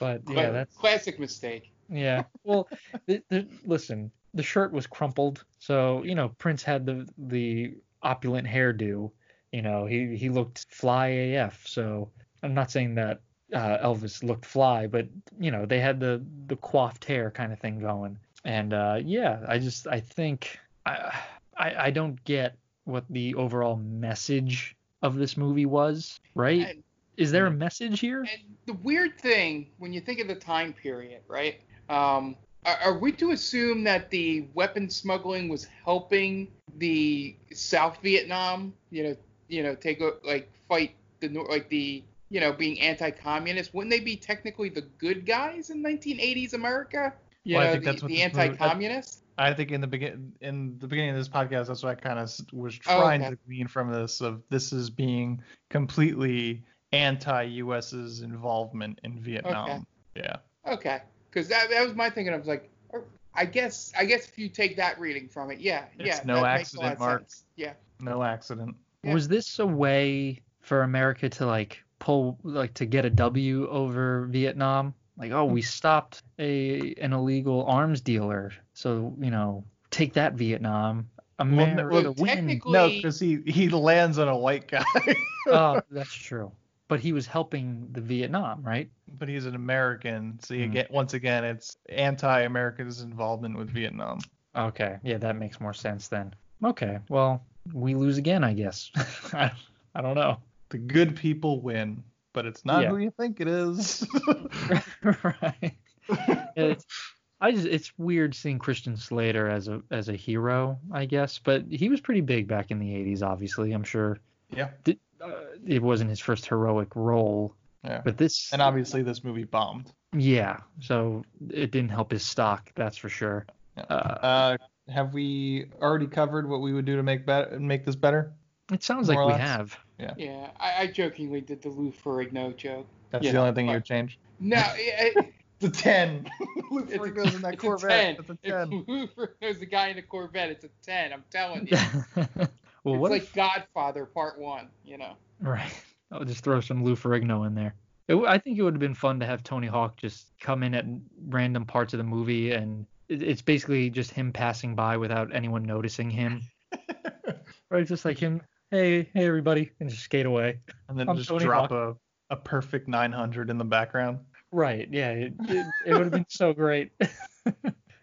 But Cla- yeah, that's classic mistake. yeah. Well, the, the, listen, the shirt was crumpled, so you know Prince had the the opulent hairdo. You know, he he looked fly AF. So I'm not saying that uh, Elvis looked fly, but you know they had the the coiffed hair kind of thing going. And uh, yeah, I just I think I, I I don't get what the overall message of this movie was. Right? And- Is there a message here? And the weird thing, when you think of the time period, right? Um, are, are we to assume that the weapon smuggling was helping the South Vietnam, you know, you know, take o- like fight the like the you know being anti-communist? Wouldn't they be technically the good guys in 1980s America? You Well, I know, think the, that's what the anti-communist. I think in the begin in the beginning of this podcast, that's what I kind of was Oh, trying okay. to glean from this of this is being completely anti-US's involvement in Vietnam. Yeah. Okay, because that, that was my thinking. I was like, oh, I guess I guess if you take that reading from it, yeah, It's yeah, no that makes a lot accident, Mark. sense. Yeah. No accident. Yeah. Was this a way for America to like pull like to get a W over Vietnam? Like, oh, we stopped a an illegal arms dealer, so you know, take that Vietnam. America well, win. technically- No, because he he lands on a white guy, oh, that's true. But he was helping the Vietnam, right? but he's an American. So you Hmm. get once again, it's anti-America's involvement with Vietnam. Okay, yeah, that makes more sense then. Okay, well, we lose again, I guess. I, I don't know. The good people win, but it's not Yeah. who you think it is. right. It's, I just it's weird seeing Christian Slater as a as a hero, I guess, but he was pretty big back in the 80s obviously. I'm sure yeah. Did- uh, it wasn't his first heroic role, Yeah. but this And obviously this movie bombed. yeah, so it didn't help his stock, that's for sure. Yeah. Uh, Uh, have we already covered what we would do to make better make this better? it sounds more like we have. Yeah, I, I jokingly did the Lou Ferrigno joke. That's Yeah, the only thing you would change. No, it, The ten. Luke it's, a, Ferrigno's in that it's Corvette. a 10. It's a If 10. Lou Ferrigno's the guy in the Corvette, it's a 10. I'm telling you. well, it's what like if, Godfather Part 1, you know. right? I'll just throw some Lou Ferrigno in there. It, w- I think it would have been fun to have Tony Hawk just come in at random parts of the movie, and it, it's basically just him passing by without anyone noticing him. right, just like him. Hey, hey, everybody, and just skate away. And then I'm just Tony drop Hawk. a, a perfect 900 in the background. Right? Yeah, it, it, it would have been so great,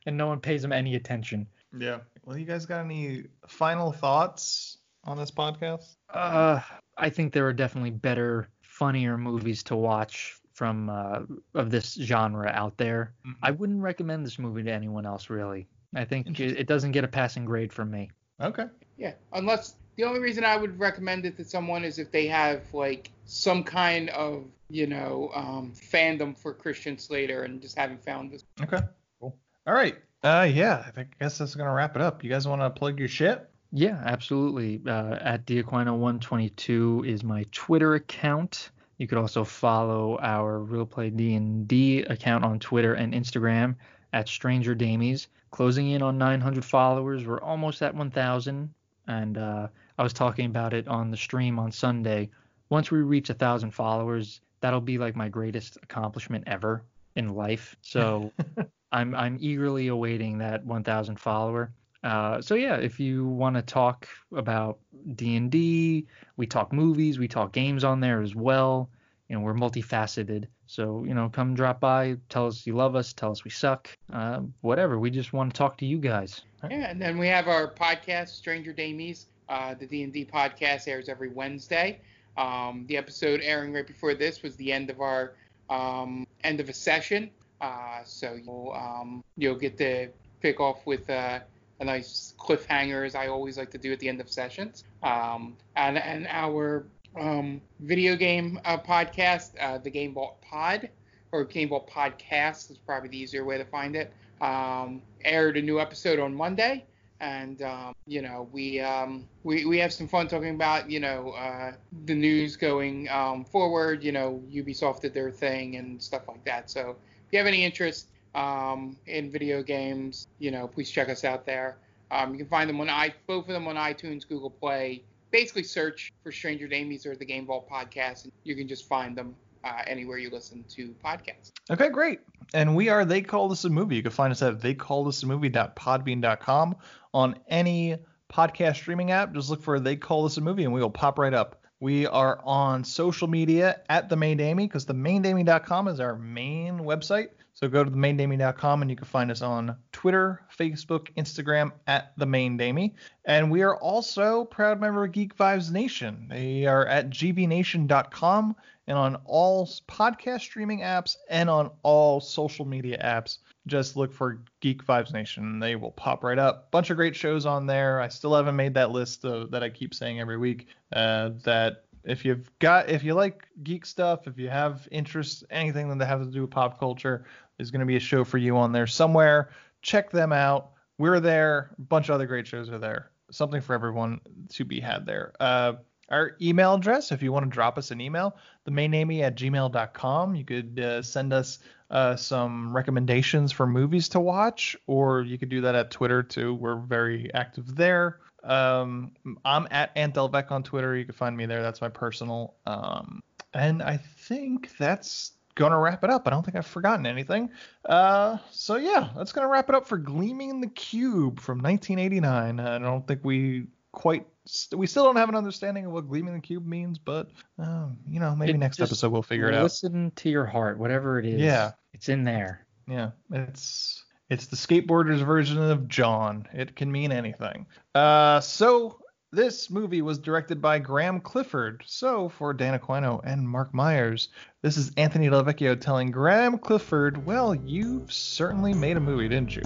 and no one pays him any attention. Yeah. Well, you guys got any final thoughts on this podcast? Uh, I think there are definitely better, funnier movies to watch from uh, of this genre out there. Mhm. I wouldn't recommend this movie to anyone else, really. I think it, it doesn't get a passing grade from me. Okay. Yeah, unless the only reason I would recommend it to someone is if they have like some kind of you know um, fandom for Christian Slater and just haven't found this. Okay. Cool. All right. Uh, yeah. I think I guess that's gonna wrap it up. You guys want to plug your shit? Yeah, absolutely. Uh, at Diaquino122 is my Twitter account. You could also follow our Real Play D&D account on Twitter and Instagram at Stranger Damies. Closing in on 900 followers. We're almost at 1,000. And uh, I was talking about it on the stream on Sunday. Once we reach a 1,000 followers, that'll be like my greatest accomplishment ever in life. So I'm I'm eagerly awaiting that 1,000 follower. Uh, so yeah, if you want to talk about D&D, we talk movies, we talk games on there as well. You know, we're multifaceted. So you know, come drop by, tell us you love us, tell us we suck, uh, whatever. We just want to talk to you guys. Yeah, and then we have our podcast, Stranger Damies. Uh, the D&D podcast airs every Wednesday. Um, the episode airing right before this was the end of our um, end of a session. Uh, so you'll um, you'll get to pick off with uh, a nice cliffhanger, as I always like to do at the end of sessions. Um, and and our um, video game uh, podcast, uh, the Game Vault Pod or Game Vault Podcast is probably the easier way to find it. Um, aired a new episode on Monday and um, you know we um, we we have some fun talking about you know uh, the news going um, forward. You know Ubisoft did their thing and stuff like that. So if you have any interest um, in video games, you know please check us out there. Um, you can find them on i both of them on iTunes, Google Play. Basically, search for Stranger Damies or the Game Vault podcast, and you can just find them uh, anywhere you listen to podcasts. Okay, great. And we are They Call This a Movie. You can find us at theycallthisamovie.podbean.com on any podcast streaming app. Just look for They Call This a Movie and we will pop right up. We are on social media at the Main Damie because the maindamie.com is our main website. So go to the maindamie.com and you can find us on Twitter, Facebook, Instagram at the Main Damie. And we are also proud member of Geek Vibes Nation. They are at gvnation.com and on all podcast streaming apps and on all social media apps. Just look for Geek Vibes Nation. They will pop right up. Bunch of great shows on there. I still haven't made that list that I keep saying every week. Uh, that if you've got if you like geek stuff, if you have interest anything that has to do with pop culture, there's going to be a show for you on there somewhere. Check them out. We're there. A bunch of other great shows are there. Something for everyone to be had there. Uh, our email address, if you want to drop us an email, the maindamie at gmail.com. You could uh, send us uh, some recommendations for movies to watch, or you could do that at Twitter too. We're very active there. Um, I'm at Antelvec on Twitter. You can find me there. That's my personal. Um, and I think that's gonna wrap it up. I don't think I've forgotten anything. Uh, so yeah, that's gonna wrap it up for Gleaming the Cube from 1989. I don't think we quite we still don't have an understanding of what gleaming the cube means, but um, you know, maybe It next episode we'll figure it out. Listen to your heart, whatever it is. Yeah. It's in there. Yeah, it's it's the skateboarder's version of John. It can mean anything. Uh, so this movie was directed by Graeme Clifford. So for Dan Aquino and Mark Myers, this is Anthony Del Vecchio telling Graeme Clifford, "Well, you've certainly made a movie, didn't you?"